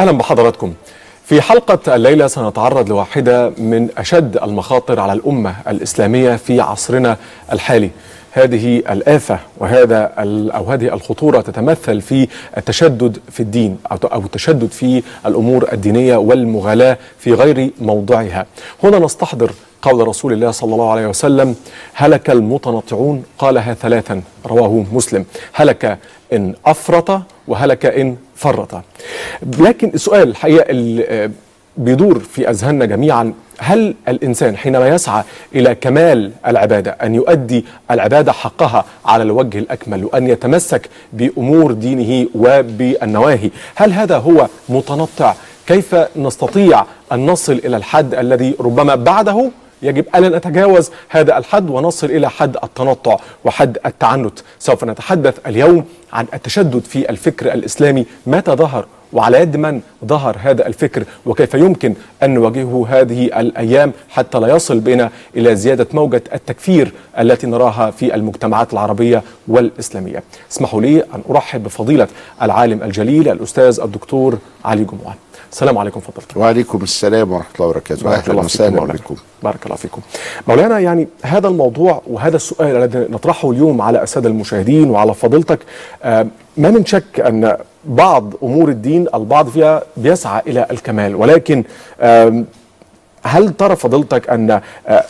أهلا بحضراتكم. في حلقة الليلة سنتعرض لواحدة من أشد المخاطر على الأمة الإسلامية في عصرنا الحالي. هذه الآفة وهذا أو هذه الخطورة تتمثل في التشدد في الدين أو التشدد في الأمور الدينية والمغالاة في غير موضعها. هنا نستحضر قول رسول الله صلى الله عليه وسلم هلك المتنطعون؟ قالها ثلاثا رواه مسلم هلك إن أفرط وهلك إن فرط. لكن السؤال الحقيقة اللي بيدور في أذهاننا جميعا هل الإنسان حينما يسعى إلى كمال العبادة أن يؤدي العبادة حقها على الوجه الأكمل وأن يتمسك بأمور دينه وبالنواهي هل هذا هو متنطع؟ كيف نستطيع أن نصل إلى الحد الذي ربما بعده يجب ألا نتجاوز هذا الحد ونصل إلى حد التنطع وحد التعنت. سوف نتحدث اليوم عن التشدد في الفكر الإسلامي. متى ظهر وعلى يد من ظهر هذا الفكر؟ وكيف يمكن أن نواجهه هذه الأيام حتى لا يصل بنا إلى زيادة موجة التكفير التي نراها في المجتمعات العربية والإسلامية؟ اسمحوا لي أن أرحب بفضيلة العالم الجليل الأستاذ الدكتور علي جمعان. السلام عليكم فضيلة وعليكم السلام ورحمة الله وبركاته فيكم وسهلا. بكم بارك الله فيكم مولانا يعني هذا الموضوع وهذا السؤال الذي نطرحه اليوم على السادة المشاهدين وعلى فضيلتك آه، ما من شك أن بعض أمور الدين البعض فيها بيسعى إلى الكمال ولكن آم، هل ترى فضيلتك أن آه،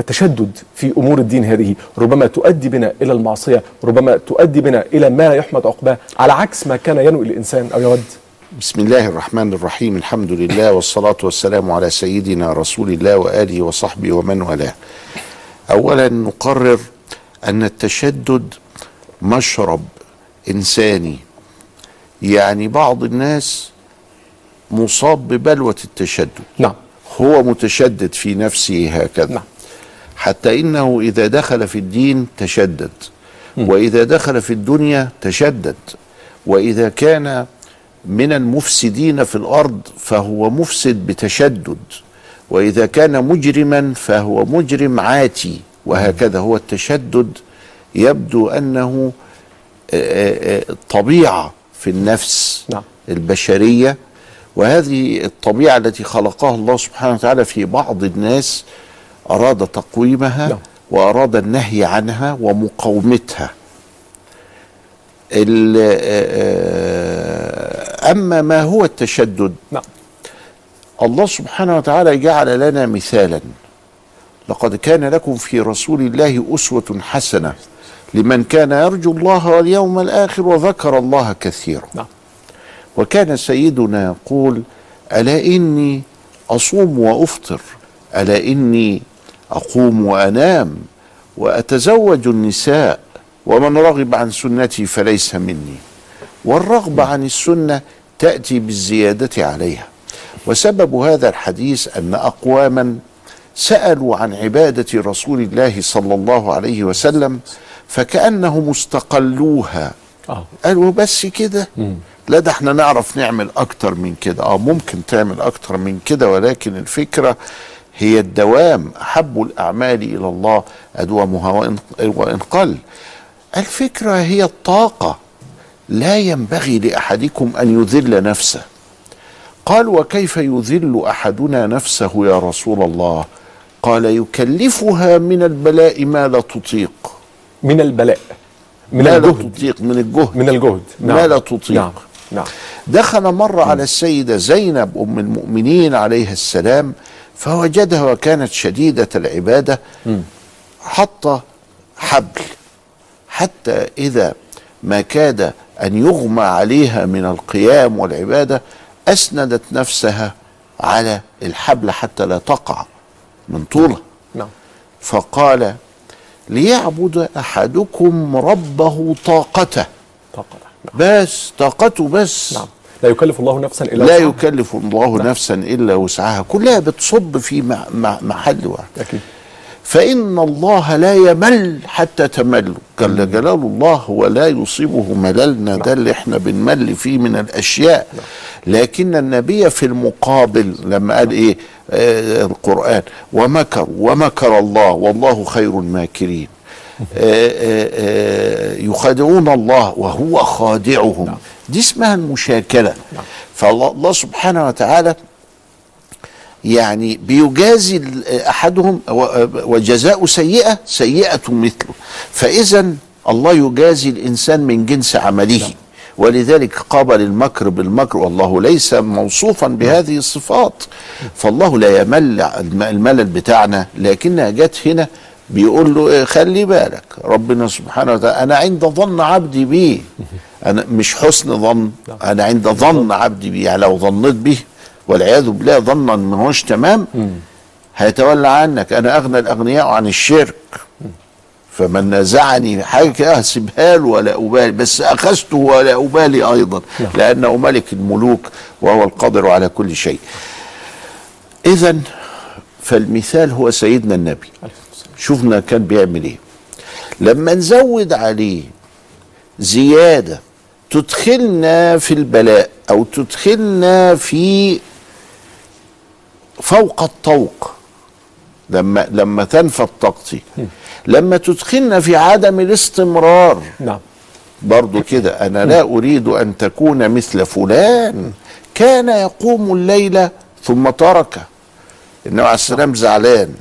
التشدد في أمور الدين هذه ربما تؤدي بنا إلى المعصية، ربما تؤدي بنا إلى ما لا يحمد عقباه، على عكس ما كان ينوي الإنسان أو يود. بسم الله الرحمن الرحيم. الحمد لله والصلاة والسلام على سيدنا رسول الله وآله وصحبه ومن والاه. أولا نقرر أن التشدد مشرب إنساني. يعني بعض الناس مصاب ببلوة التشدد. نعم. هو متشدد في نفسه هكذا. نعم. حتى إنه إذا دخل في الدين تشدد. وإذا دخل في الدنيا تشدد. وإذا كان من المفسدين في الأرض فهو مفسد بتشدد وإذا كان مجرما فهو مجرم عاتي وهكذا هو التشدد يبدو أنه آه، آه، طبيعة في النفس نعم. البشرية وهذه الطبيعة التي خلقها الله سبحانه وتعالى في بعض الناس أراد تقويمها نعم. وأراد النهي عنها ومقاومتها أما ما هو التشدد؟ نعم. الله سبحانه وتعالى جعل لنا مثالا. لقد كان لكم في رسول الله أسوة حسنة لمن كان يرجو الله واليوم الآخر وذكر الله كثيرا. نعم. وكان سيدنا يقول ألا إني أصوم وأفطر؟ ألا إني أقوم وأنام وأتزوج النساء؟ ومن رغب عن سنتي فليس مني. والرغبة عن السنة تأتي بالزيادة عليها. وسبب هذا الحديث أن أقواما سألوا عن عبادة رسول الله صلى الله عليه وسلم فكأنهم استقلوها. آه. قالوا بس كده. لا ده إحنا نعرف نعمل أكتر من كده. آه ممكن تعمل أكتر من كده ولكن الفكرة هي الدوام أحب الأعمال إلى الله ادومها وإن, وإن قل. الفكرة هي الطاقة. لا ينبغي لأحدكم أن يذل نفسه. قال وكيف يذل أحدنا نفسه يا رسول الله؟ قال يكلفها من البلاء ما لا تطيق؟ من البلاء من ما لا الجهد. تطيق؟ من الجهد. من الجهد. ما لا تطيق. نعم. نعم. دخل مرة على السيدة زينب أم المؤمنين عليها السلام فوجدها وكانت شديدة العبادة حط حبل حتى إذا ما كاد أن يغمى عليها من القيام والعبادة أسندت نفسها على الحبل حتى لا تقع من طولها نعم. فقال ليعبد أحدكم ربه طاقته. طاقة نعم. بس طاقته بس. نعم. لا يكلف الله نفسا إلا لا وسعها. يكلف الله نفسا إلا وسعها. كلها بتصب في محل واحد. أكيد. فإن الله لا يمل حتى تملوا. جل جلال الله ولا يصيبه مللنا ده اللي إحنا بنمل فيه من الأشياء. لكن النبي في المقابل لما قال إيه؟ آه القرآن ومكروا ومكر الله والله خير الماكرين. آه آه آه يخادعون الله وهو خادعهم. دي اسمها المشاكلة. فالله الله سبحانه وتعالى يعني بيجازي أحدهم وجزاء سيئة سيئة مثله. فاذا الله يجازي الإنسان من جنس عمله. ولذلك قابل المكر بالمكر والله ليس موصوفا بهذه الصفات. فالله لا يمل الم- الملل بتاعنا. لكنها جت هنا بيقول له إيه، خلي بالك. ربنا سبحانه وتعالى أنا عند ظن عبدي بي أنا مش حسن ظن أنا عند ظن عبدي بي يعني لو ظنيت به والعياذ بالله ظنا ما هوش تمام هيتولى عنك. أنا أغنى الأغنياء عن الشرك. فمن نازعني حاجة كده هسيبها له ولا أبالي بس أخذته ولا أبالي أيضا لأنه ملك الملوك وهو القادر على كل شيء. اذا فالمثال هو سيدنا النبي. شوفنا كان بيعمل إيه. لما نزود عليه زيادة تدخلنا في البلاء أو تدخلنا في فوق الطوق لما لما تنفد طاقتي. لما تدخلنا في عدم الاستمرار. نعم. برضو كده أنا لا أريد أن تكون مثل فلان. كان يقوم الليل ثم تركه النبي عليه السلام زعلان.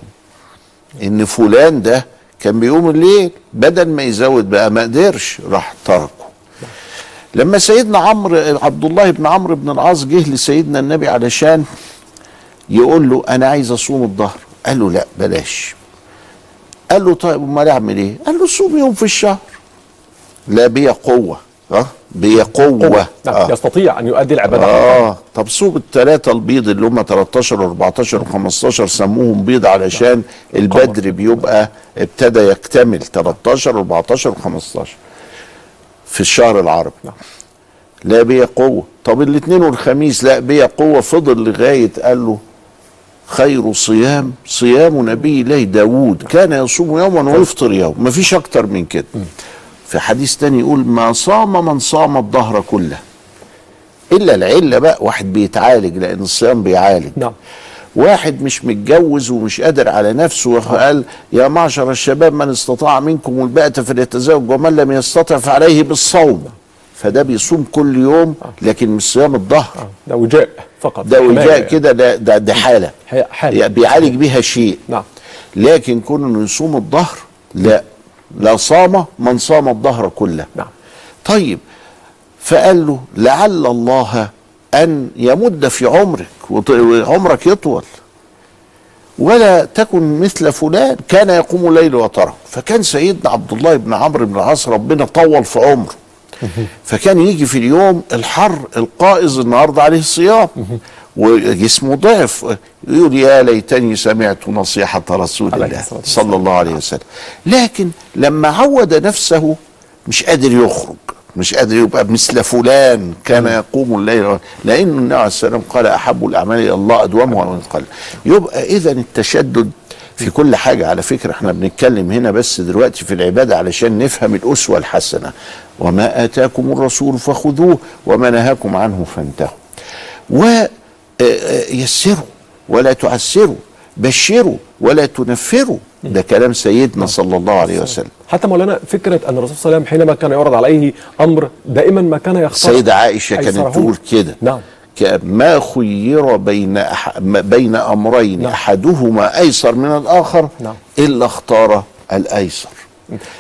إن فلان ده كان بيقوم الليل بدل ما يزود بقى ما قدرش راح تركه. لما سيدنا عمرو عبد الله بن عمرو بن العاص جه لسيدنا النبي علشان يقول له أنا عايز أصوم الظهر. قال له لا بلاش. قال له طيب أمال أعمل إيه؟ قال له صوم يوم في الشهر. لا بيا قوة. آه بيا قوة. نعم. آه. يستطيع أن يؤدي العبادة. آه. طب صوب الثلاثه البيض اللي هم 13 و14 و15 سموهم بيض علشان البدر بيبقى ابتدى يكتمل 13 و14 و15 في الشهر العربي. نعم. لا بيا قوة. طب الاثنين والخميس لا بيا قوة. فضل لغاية قال له خير صيام صيام نبي الله داود كان يصوم يوما ويفطر يوم. ما فيش أكتر من كده. في حديث تاني يقول ما صام من صام الدهر كله. إلا العلة بقى واحد بيتعالج لأن الصيام بيعالج. نعم. واحد مش متجوز ومش قادر على نفسه وقال يا معشر الشباب من استطاع منكم الباءة فليتزوج ومن لم يستطع فعليه بالصوم. فده بيصوم كل يوم لكن مش صيام الظهر. ده وجاء فقط. ده وجاء يعني. كده ده ده, ده حالة. هي حالة. يعني بيعالج بيها شيء. نعم. لكن كون إنه يصوم الظهر لا. لا صام من صام الظهر كله. نعم. طيب فقال له لعل الله أن يمد في عمرك وعمرك يطول. ولا تكن مثل فلان كان يقوم الليل وترى فكان سيدنا عبد الله بن عمرو بن العاص ربنا طول في عمره. فكان يجي في اليوم الحر القائز النهارده عليه الصيام وجسمه ضعف. يقول يا ليتني سمعت نصيحة رسول الله. صلى الله عليه وسلم. لكن لما عود نفسه مش قادر يخرج مش قادر يبقى مثل فلان كان يقوم الليل. لأن النبي عليه السلام قال أحب الأعمال إلى الله أدومها وان قل يبقى اذا التشدد في كل حاجة. على فكرة إحنا بنتكلم هنا بس دلوقتي في العبادة علشان نفهم الأسوة الحسنة. وما آتاكم الرسول فخذوه وما نهاكم عنه فانتهوا. ويسروا ولا تعسروا بشروا ولا تنفروا. ده كلام سيدنا صلى الله عليه وسلم. حتى مولانا فكرة أن الرسول صلى الله عليه وسلم حينما كان يعرض عليه أمر دائما ما كان يختار السيدة عائشة كانت. تقول كده. نعم. ما خير بين أح... بين أمرين نعم. أحدهما أيسر من الآخر نعم. إلا اختار الأيسر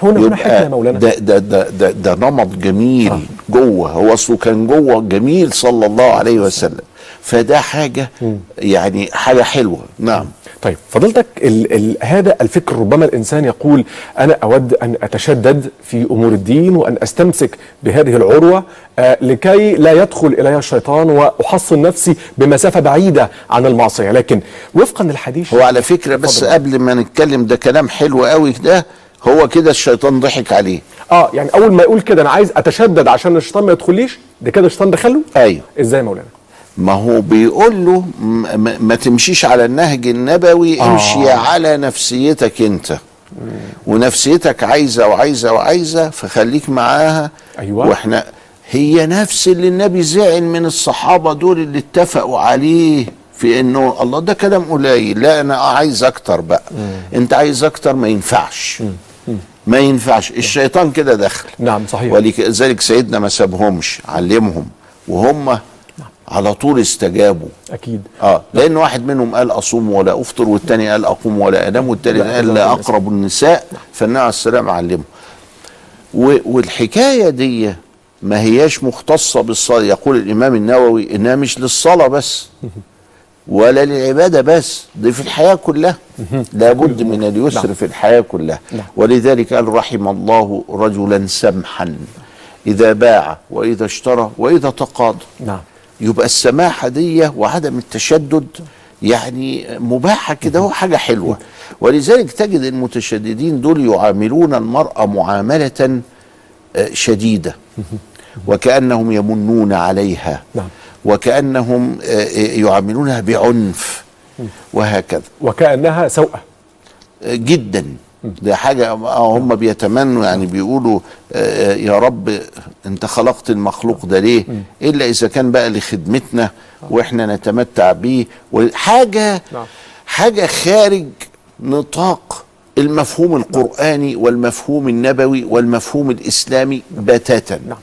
هنا هنا حكمة يا مولانا ده ده ده ده, ده نمط جميل آه. جوه هو اصله كان جوه جميل صلى الله عليه وسلم فده حاجة يعني حاجة حلوة نعم طيب فضلتك ال ال هذا الفكر ربما الإنسان يقول أنا أود أن أتشدد في أمور الدين وأن أستمسك بهذه العروة آه لكي لا يدخل إلي الشيطان وأحصن نفسي بمسافة بعيدة عن المعصية. لكن وفقا للحديث هو على فكرة بس اتفضل. قبل ما نتكلم ده كلام حلو قوي ده هو كده الشيطان ضحك عليه. آه يعني أول ما يقول كده أنا عايز أتشدد عشان الشيطان ما يدخليش ده كده الشيطان دخله؟ أيوه. إزاي يا مولانا؟ ما هو بيقول له ما تمشيش على النهج النبوي آه. امشي على نفسيتك انت. ونفسيتك عايزة وعايزة وعايزة فخليك معاها. أيوة. وإحنا هي نفس اللي النبي زعل من الصحابة دول اللي اتفقوا عليه في إنه الله ده كلام قليل. لا أنا عايز أكتر بقى. أنت عايز أكتر ما ينفعش. ما ينفعش. الشيطان كده دخل نعم صحيح. ولذلك سيدنا ما سابهمش علمهم. وهم على طول استجابوا. أكيد. آه لأن واحد منهم قال أصوم ولا أفطر والتاني قال أقوم ولا أنام والتالت قال أقرب لا النساء. أقرب النساء فالنبي عليه السلام علمه. و- والحكاية دي ما هياش مختصة بالصلاة. يقول الإمام النووي إنها مش للصلاة بس ولا للعبادة بس دي في الحياة كلها. لابد من اليسر. في الحياة كلها. نعم. ولذلك قال رحم الله رجلا سمحا. إذا باع وإذا اشترى وإذا تقاضى. نعم. يبقى السماحة دي وعدم التشدد يعني مباحة كده هو حاجة حلوة. ولذلك تجد المتشددين دول يعاملون المرأة معاملة آه، شديدة. وكأنهم يمنون عليها. نعم. وكأنهم آه، آه، يعاملونها بعنف. وهكذا. وكأنها سوءة. جدا. ده حاجة آه هم بيتمنوا يعني بيقولوا آه يا رب انت خلقت المخلوق ده ليه؟ إلا إذا كان بقى لخدمتنا وإحنا نتمتع بيه. حاجة نعم. حاجة خارج نطاق المفهوم القرآني والمفهوم النبوي والمفهوم الإسلامي بتاتا. نعم.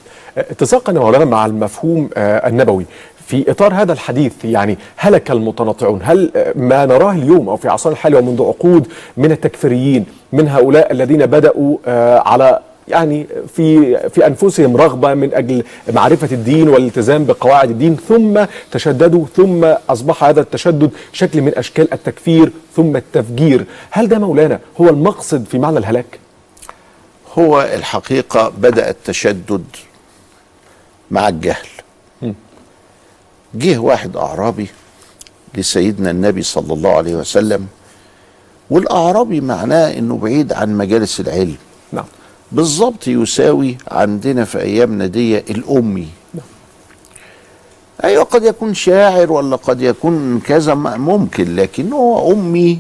مولانا مع المفهوم آه، النبوي. في إطار هذا الحديث يعني هلك المتنطعون هل ما نراه اليوم أو في عصرنا الحالي ومنذ عقود من التكفيريين من هؤلاء الذين بدأوا آه، على يعني في في أنفسهم رغبة من أجل معرفة الدين والالتزام بقواعد الدين ثم تشددوا ثم أصبح هذا التشدد شكل من أشكال التكفير ثم التفجير. هل ده مولانا هو المقصد في معنى الهلاك؟ هو الحقيقة بدأ التشدد مع الجهل. جه واحد أعرابي لسيدنا النبي صلى الله عليه وسلم والأعرابي معناه أنه بعيد عن مجالس العلم. نعم. بالظبط يساوي عندنا في أيامنا دي الأمي. أيوة قد يكون شاعر ولا قد يكون كذا ممكن لكن هو أمي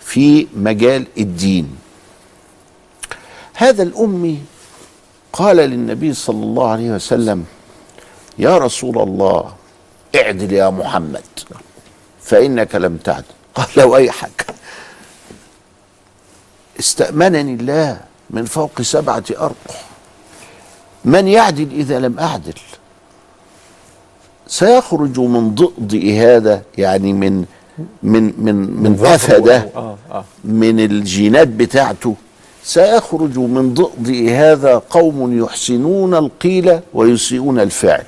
في مجال الدين. هذا الأمي قال للنبي صلى الله عليه وسلم يا رسول الله اعدل يا محمد فإنك لم تعدل قال له أي حاجة استأمنني الله من فوق سبعة أرقع من يعدل إذا لم أعدل؟ سيخرج من ضئضئ هذا يعني من من من من أفده آه آه. من الجينات بتاعته. سيخرج من ضئضئ هذا قوم يحسنون القيل ويسيئون الفعل.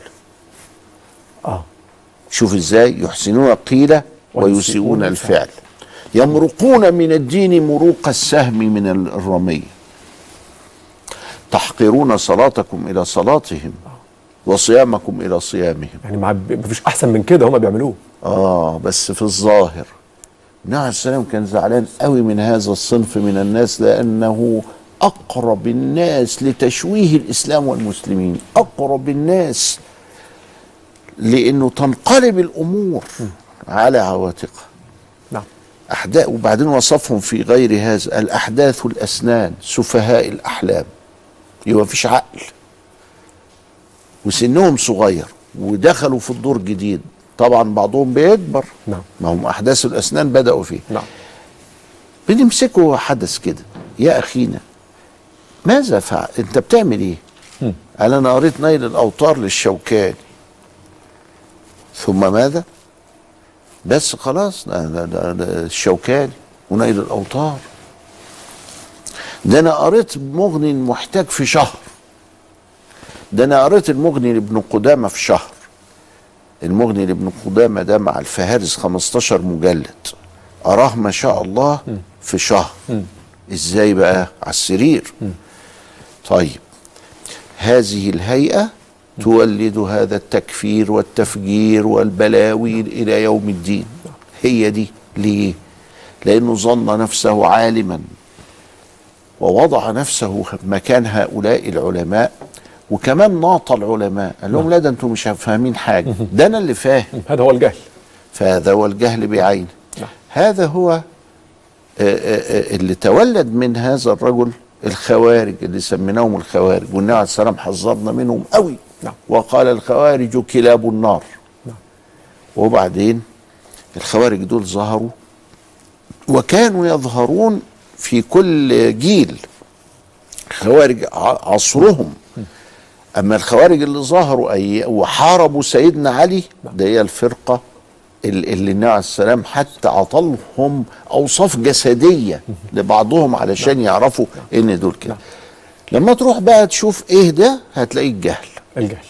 شوف إزاي يحسنون القيل ويسيئون الفعل. يمرقون من الدين مروق السهم من الرمية تحقرون صلاتكم إلى صلاتهم وصيامكم إلى صيامهم. يعني ما فيش أحسن من كده هم بيعملوه. آه بس في الظاهر النبي عليه السلام كان زعلان قوي من هذا الصنف من الناس لأنه أقرب الناس لتشويه الإسلام والمسلمين. أقرب الناس لأنه تنقلب الأمور على عواتقها نعم. أحداث وبعدين وصفهم في غير هذا الأحداث الأسنان سفهاء الأحلام. يبقى مفيش عقل. وسنهم صغير ودخلوا في الدور جديد. طبعا بعضهم بيكبر. نعم. ما هم أحداث الأسنان بدأوا فيه نعم. بنمسكه حدث كده. يا أخينا ماذا فعل؟ أنت بتعمل إيه؟ قال أنا قريت نيل الأوطار للشوكاني. ثم ماذا؟ بس خلاص ده, ده, ده, ده الشوكاني ونيل الأوطار ده أنا قريت مغني المحتاج في شهر. ده أنا قريت المغني لابن قدامة في شهر. المغني لابن قدامة ده مع الفهارس 15 مجلد. أراه ما شاء الله في شهر. إزاي بقى؟ على السرير. طيب. هذه الهيئة تولد هذا التكفير والتفجير والبلاوي إلى يوم الدين. هي دي. ليه؟ لأنه ظن نفسه عالما ووضع نفسه مكان هؤلاء العلماء. وكمان ناط العلماء. قال لهم لا ده أنتم مش فاهمين حاجة. ده أنا اللي فاهم. هذا هو الجهل. فهذا هو الجهل بعينه. نعم. هذا هو آه، آه، آه، اللي تولد من هذا الرجل الخوارج اللي سميناهم الخوارج. والنبي عليه السلام حذرنا منهم قوي نعم. وقال الخوارج كلاب النار. نعم. وبعدين الخوارج دول ظهروا وكانوا يظهرون في كل جيل. خوارج عصرهم. أما الخوارج اللي ظهروا أي وحاربوا سيدنا علي ده هي الفرقة ال- اللي النبي عليه السلام حتى عطلهم أوصاف جسدية لبعضهم علشان يعرفوا إن دول كده. لما تروح بقى تشوف إيه ده هتلاقي الجهل. الجهل.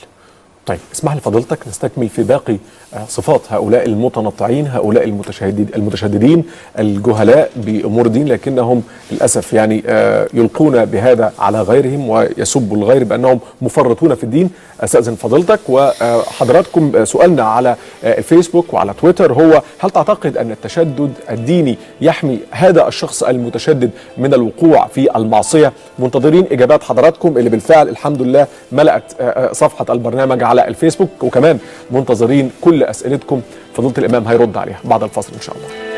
طيب اسمح لي فضيلتك نستكمل في باقي صفات هؤلاء المتنطعين هؤلاء المتشدد المتشددين الجهلاء بأمور الدين لكنهم للأسف يعني آه، يلقون بهذا على غيرهم ويسبوا الغير بأنهم مفرطون في الدين. أستاذن فضيلتك وحضراتكم سؤالنا على آه، الفيسبوك وعلى تويتر هو هل تعتقد أن التشدد الديني يحمي هذا الشخص المتشدد من الوقوع في المعصية؟ منتظرين إجابات حضراتكم اللي بالفعل الحمد لله ملأت آه، صفحة البرنامج على الفيسبوك وكمان منتظرين كل أسئلتكم فضيلة الإمام هيرد عليها بعد الفصل إن شاء الله.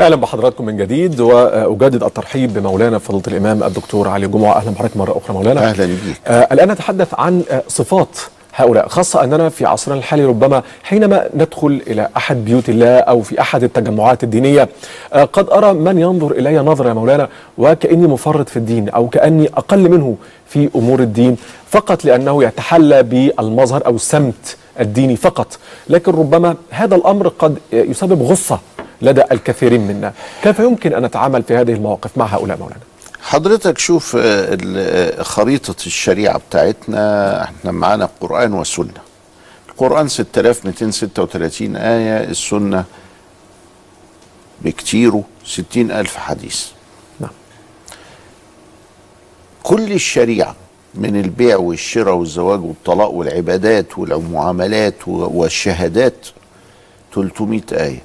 أهلا بحضراتكم من جديد وأجدد الترحيب بمولانا فضيلة الإمام الدكتور علي جمعة. أهلا بحضرتك مرة أخرى مولانا. أهلاً بيك. آه الآن نتحدث عن آه صفات هؤلاء خاصة أننا في عصرنا الحالي ربما حينما ندخل إلى أحد بيوت الله أو في أحد التجمعات الدينية آه قد أرى من ينظر إلي نظرة يا مولانا وكأني مفرط في الدين أو كأني أقل منه في أمور الدين فقط لأنه يتحلى بالمظهر أو السمت الديني فقط. لكن ربما هذا الأمر قد يسبب غصة لدى الكثيرين منا. كيف يمكن أن نتعامل في هذه المواقف مع هؤلاء مولانا؟ حضرتك شوف آه، آه، خريطة الشريعة بتاعتنا. إحنا معانا قرآن وسنة القرآن 6236 آية السنة بكتيره 60 ألف حديث. نعم. كل الشريعة من البيع والشراء والزواج والطلاق والعبادات والمعاملات والشهادات 300 آية.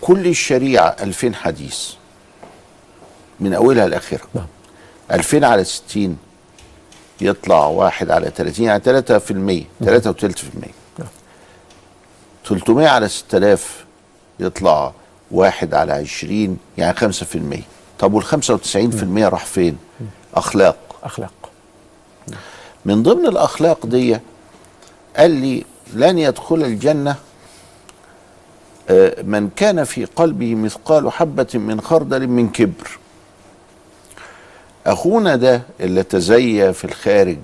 كل الشريعة 2000 حديث من أولها لآخرها. نعم. 2000 على 60 يطلع واحد على 30 يعني 3 في المية 3 وتلت في المية. نعم. 300 على 6000 يطلع واحد على 20 يعني 5 في المية. طب وال 95 في المية راح فين؟ أخلاق. أخلاق. من ضمن الأخلاق دي قال لي لن يدخل الجنة آه، من كان في قلبه مثقال حبة من خردل من كبر. أخونا ده اللي تزيى في الخارج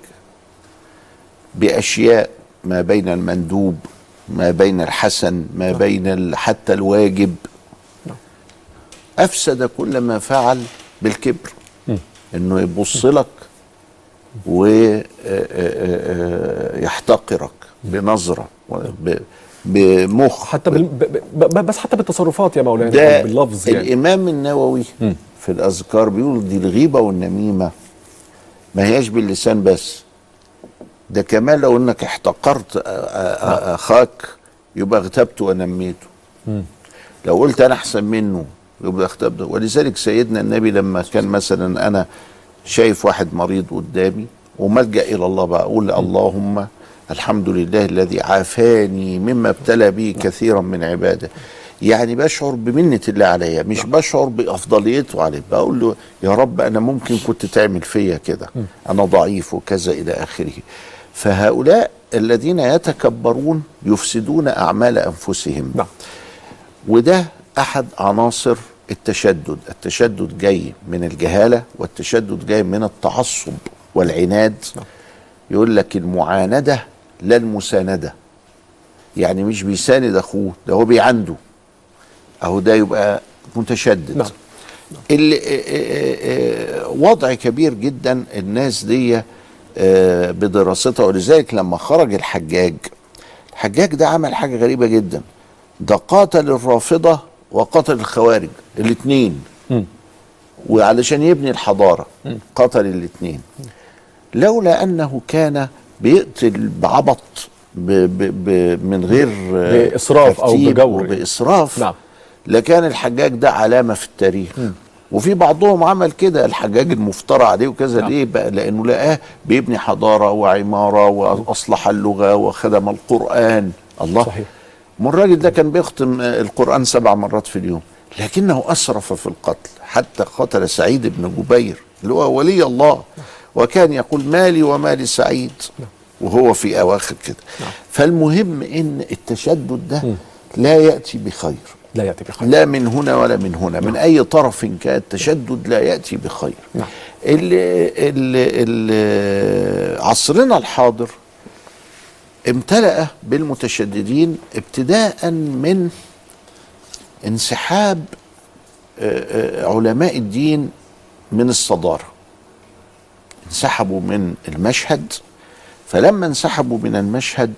بأشياء ما بين المندوب ما بين الحسن ما بين ال- حتى الواجب. أفسد كل ما فعل بالكبر. إنه يبص لك ويحتقرك بنظرة بمخ. حتى بال... ب... بس حتى بالتصرفات يا مولانا ده أو باللفظ يعني. الإمام النووي في الأذكار بيقول دي الغيبة والنميمة. ما هياش باللسان بس. ده كمان لو إنك احتقرت أ- أخاك يبقى اغتبته ونميته. لو قلت أنا أحسن منه يبقى اغتبته. ولذلك سيدنا النبي لما كان مثلا أنا شايف واحد مريض قدامي وملجأ إلى الله بقى أقول اللهم الحمد لله الذي عافاني مما ابتلى به كثيرا من عباده. يعني بشعر بمنة الله عليا مش بشعر بأفضليته عليه بقول له يا رب أنا ممكن كنت تعمل فيا كده أنا ضعيف وكذا إلى آخره. فهؤلاء الذين يتكبرون يفسدون أعمال أنفسهم. نعم. وده أحد عناصر التشدد. التشدد جاي من الجهالة والتشدد جاي من التعصب والعناد. يقول لك المعاندة لا المساندة. يعني مش بيساند أخوه ده هو بيعنده. أهو ده يبقى متشدد. نعم. اللي آه، آه، آه، وضع كبير جدا الناس دي بدراستها. ولذلك لما خرج الحجاج الحجاج ده عمل حاجة غريبة جدا. ده قاتل الرافضة وقتل الخوارج الاثنين وعلشان يبني الحضارة قتل الاثنين لولا أنه كان بيقتل بعبط ب ب ب من غير أو ترتيب بجور. وبإسراف. نعم. لكان الحجاج ده علامة في التاريخ. وفي بعضهم عمل كده الحجاج المفترى عليه وكذا. نعم. ليه بقى؟ لأنه لقاه بيبني حضارة وعمارة وأصلح اللغة وخدم القرآن. الله. صحيح. الراجل ده كان بيختم القرآن سبع مرات في اليوم. لكنه أسرف في القتل حتى قتل سعيد بن جبير اللي هو ولي الله. وكان يقول مالي ومال سعيد. وهو في أواخر كده. فالمهم إن التشدد ده لا يأتي بخير. لا يأتي بخير. لا من هنا ولا من هنا. من أي طرف كان التشدد لا يأتي بخير. نعم. ال ال عصرنا الحاضر امتلأ بالمتشددين ابتداء من انسحاب آه، آه، علماء الدين من الصدارة. انسحبوا من المشهد فلما انسحبوا من المشهد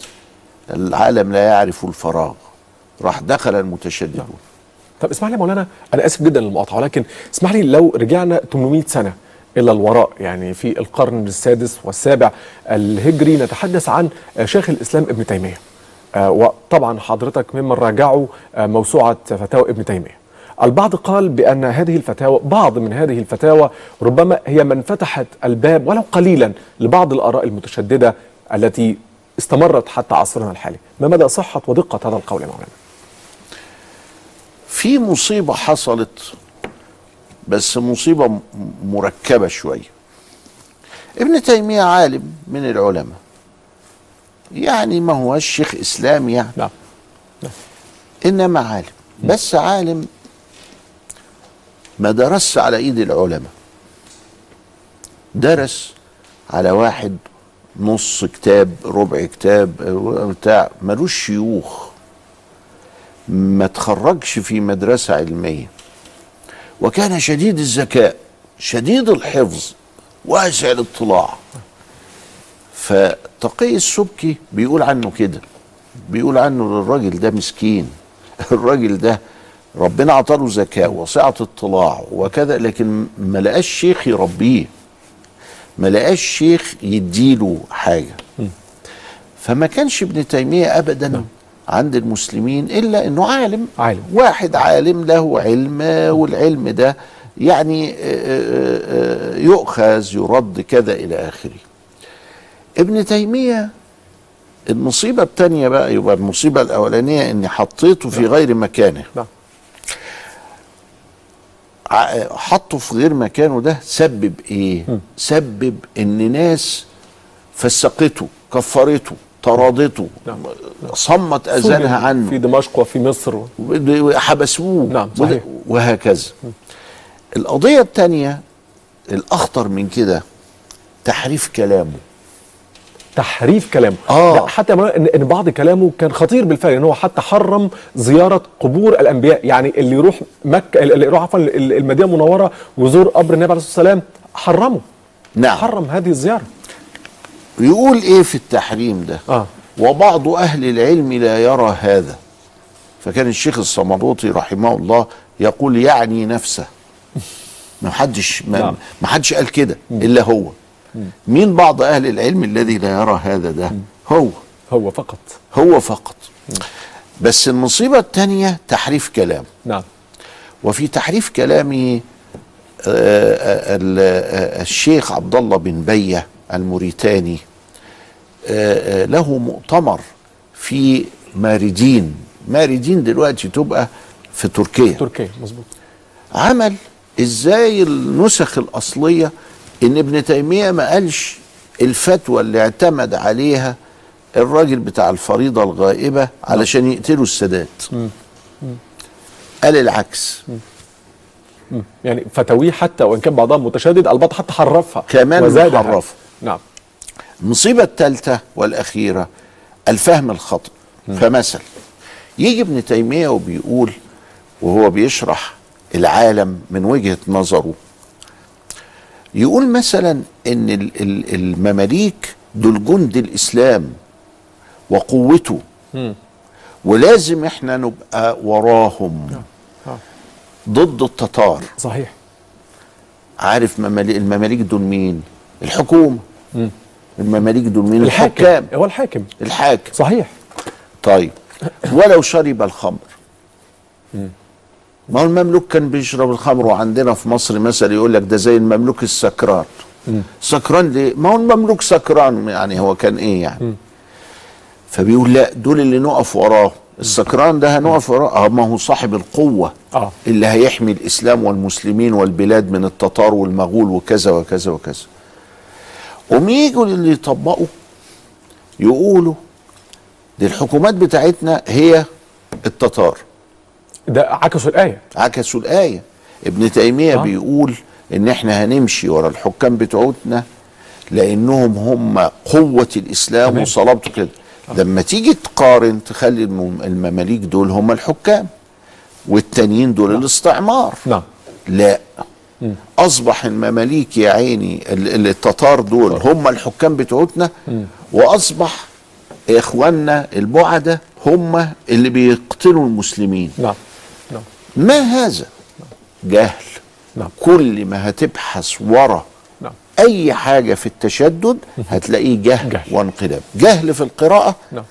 العالم لا يعرف الفراغ راح دخل المتشددون. طب اسمح لي يا مولانا أنا آسف جدا للمقاطعة ولكن اسمح لي لو رجعنا 800 سنة إلى الوراء يعني في القرن السادس والسابع الهجري نتحدث عن شيخ الإسلام ابن تيمية. آه، وطبعا حضرتك ممن راجعوا آه، موسوعة فتاوى ابن تيمية. البعض قال بأن هذه الفتاوى بعض من هذه الفتاوى ربما هي من فتحت الباب ولو قليلا لبعض الآراء المتشددة التي استمرت حتى عصرنا الحالي. ما مدى صحة ودقة هذا القول يا مولانا؟ في مصيبة حصلت بس مصيبة مركبة شوية ابن تيمية عالم من العلماء. يعني ما هو الشيخ إسلام يعني. نعم. إنما عالم. بس عالم ما درس على إيد العلماء. درس على واحد نص كتاب ربع كتاب بتاع ملوش شيوخ. ما تخرجش في مدرسة علمية. وكان شديد الذكاء شديد الحفظ واسع الاطلاع. فتقي السبكي بيقول عنه كده بيقول عنه الراجل ده مسكين. الراجل ده ربنا عطاله ذكاء وسعة اطلاع وكذا لكن ما لقاش شيخ يربيه ما لقاش شيخ يديله حاجة. فما كانش ابن تيمية أبدا عند المسلمين إلا أنه عالم. عالم. واحد عالم له علم والعلم ده يعني آه، آه، آه، يؤخذ يرد كذا إلى آخره. ابن تيمية المصيبة التانية بقى يبقى المصيبة الأولانية إني حطيته في غير مكانه. نعم. حطه في غير مكانه ده سبب إيه؟ سبب إن ناس فسقته كفرته طردته نعم. صمت أذانها عنه. في دمشق وفي مصر. حبسوه. نعم، صحيح. وهكذا. القضية الثانية الأخطر من كده تحريف كلامه. تحريف كلامه. آه. لا حتى إن بعض كلامه كان خطير بالفعل إن هو حتى حرم زيارة قبور الأنبياء. يعني اللي يروح مكة اللي يروح عفوا ال- المدينة المنورة ويزور قبر النبي عليه الصلاة والسلام حرمه. نعم. حرم هذه الزيارة. يقول إيه في التحريم ده؟ آه. وبعض أهل العلم لا يرى هذا. فكان الشيخ الصمدوطي رحمه الله يقول يعني نفسه. ما حدش ما, نعم. ما حدش قال كده إلا هو. مين بعض أهل العلم الذي لا يرى هذا ده؟ هو. هو فقط. هو فقط. بس المصيبة الثانية تحريف كلام. نعم. وفي تحريف كلامه آه، آه، آه، الشيخ عبد الله بن بية الموريتاني له مؤتمر في ماردين. ماردين دلوقتي تبقى في تركيا. تركيا مظبوط. عمل إزاي النسخ الأصلية إن ابن تيمية ما قالش الفتوى اللي اعتمد عليها الراجل بتاع الفريضة الغائبة علشان يقتلوا السادات. قال العكس. يعني فتاويه حتى وإن كان بعضها متشدد البعض حتى حرفها. كمان. حرفها. نعم. المصيبة الثالثة والأخيرة الفهم الخطأ. فمثل يجي ابن تيمية وبيقول وهو بيشرح العالم من وجهة نظره يقول مثلا إن ال- ال- المماليك دول جند الإسلام وقوته. ولازم إحنا نبقى وراهم. آه. ضد التتار. صحيح. عارف مماليك المماليك دول مين؟ الحكومة. المماليك دول مين؟ الحاكم. الحكام. هو الحاكم. الحاكم. صحيح. طيب. ولو شرب الخمر. ما هو المملوك كان بيشرب الخمر وعندنا في مصر مثل يقول لك ده زي المملوك السكران. سكران ليه؟ ما هو المملوك سكران يعني هو كان إيه يعني؟ فبيقول لا دول اللي نقف وراه. السكران ده هنقف وراه. أه ما هو صاحب القوة آه. اللي هيحمي الإسلام والمسلمين والبلاد من التتار والمغول وكذا وكذا وكذا. قوم يجوا اللي يطبقوا يقولوا دي الحكومات بتاعتنا هي التتار. ده عكسوا الآية. عكسوا الآية. ابن تيمية آه. بيقول إن إحنا هنمشي ورا الحكام بتوعتنا لأنهم هم قوة الإسلام تمام. وصلابته كده لما تيجي تقارن تخلي الم- المماليك دول هم الحكام والتانيين دول الاستعمار. نعم. لا. أصبح المماليك يا عيني ال- ال- التتار دول هم الحكام بتوعتنا وأصبح إخواننا البعدة هم اللي بيقتلوا المسلمين. نعم نعم. ما هذا؟ جهل. نعم. كل ما هتبحث ورا نعم. أي حاجة في التشدد هتلاقيه جهل, جهل. وانقلاب. جهل في القراءة. نعم.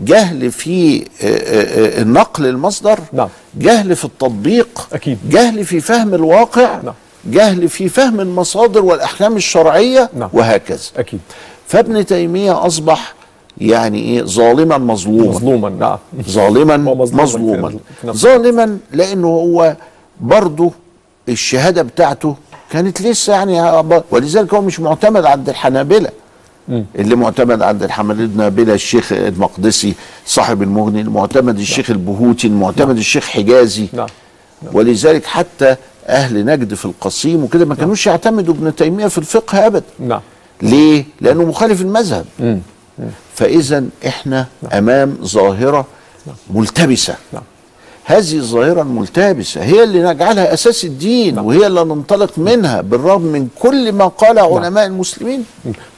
جهل في آه، آه، آه، نقل المصدر. نعم. جهل في التطبيق. أكيد. جهل في فهم الواقع. نعم. جهل في فهم المصادر والأحكام الشرعية. نعم. وهكذا. أكيد. فابن تيمية أصبح يعني إيه؟ ظالما مظلوما. مظلوما نعم. ظالما مظلوما. ظالما لأنه هو برضه الشهادة بتاعته كانت لسه يعني ولذلك هو مش معتمد عند الحنابلة. اللي معتمد عند الحنابلة الشيخ المقدسي صاحب المغني المعتمد الشيخ البهوتي المعتمد الشيخ حجازي. نعم. ولذلك حتى أهل نجد في القصيم وكده ما كانوش يعتمدوا ابن تيمية في الفقه ابدا. نعم. ليه؟ لأنه مخالف المذهب. إحنا أمام ظاهرة ملتبسة. نعم. هذه الظاهرة الملتبسة هي اللي نجعلها أساس الدين وهي اللي ننطلق منها بالرغم من كل ما قال علماء المسلمين.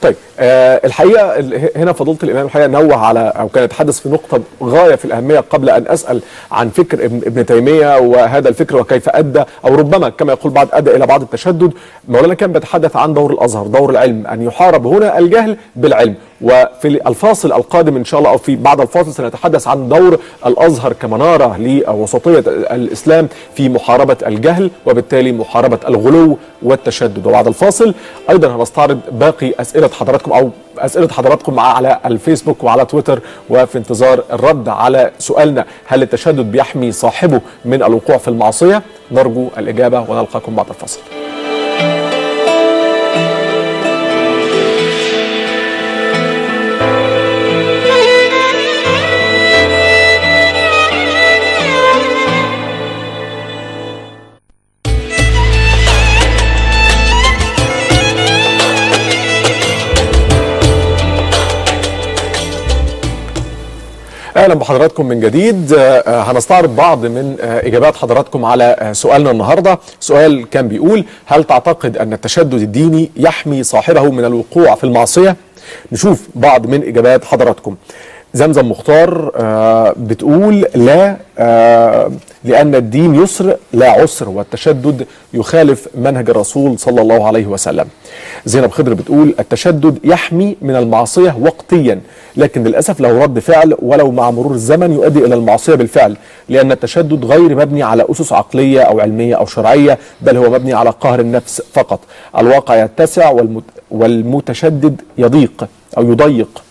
طيب آه الحقيقة ال- هنا فضيلة الإمام الحقيقة نوه على أو كان يتحدث في نقطة غاية في الأهمية قبل أن أسأل عن فكر ابن, ابن تيمية وهذا الفكر وكيف أدى أو ربما كما يقول بعض أدى إلى بعض التشدد. مولانا كان بيتحدث عن دور الأزهر دور العلم أن يحارب هنا الجهل بالعلم. وفي الفاصل القادم إن شاء الله أو في بعد الفاصل سنتحدث عن دور الأزهر كمنارة لوسطية الإسلام في محاربة الجهل وبالتالي محاربة الغلو والتشدد. وبعد الفاصل أيضا هنستعرض باقي أسئلة حضراتكم أو أسئلة حضراتكم على الفيسبوك وعلى تويتر وفي انتظار الرد على سؤالنا. هل التشدد بيحمي صاحبه من الوقوع في المعصية؟ نرجو الإجابة ونلقاكم بعد الفاصل. أهلا بحضراتكم من جديد. آه، هنستعرض بعض من آه، إجابات حضراتكم على آه، سؤالنا النهارده. سؤال كان بيقول هل تعتقد أن التشدد الديني يحمي صاحبه من الوقوع في المعصية؟ نشوف بعض من إجابات حضراتكم. زمزم مختار آه، بتقول لا آه، لأن الدين يسر لا عسر والتشدد يخالف منهج الرسول صلى الله عليه وسلم. زينب خضر بتقول التشدد يحمي من المعصية وقتيا لكن للأسف له رد فعل ولو مع مرور الزمن يؤدي إلى المعصية بالفعل لأن التشدد غير مبني على أسس عقلية أو علمية أو شرعية بل هو مبني على قهر النفس فقط. الواقع يتسع والمت والمتشدد يضيق أو يضيق.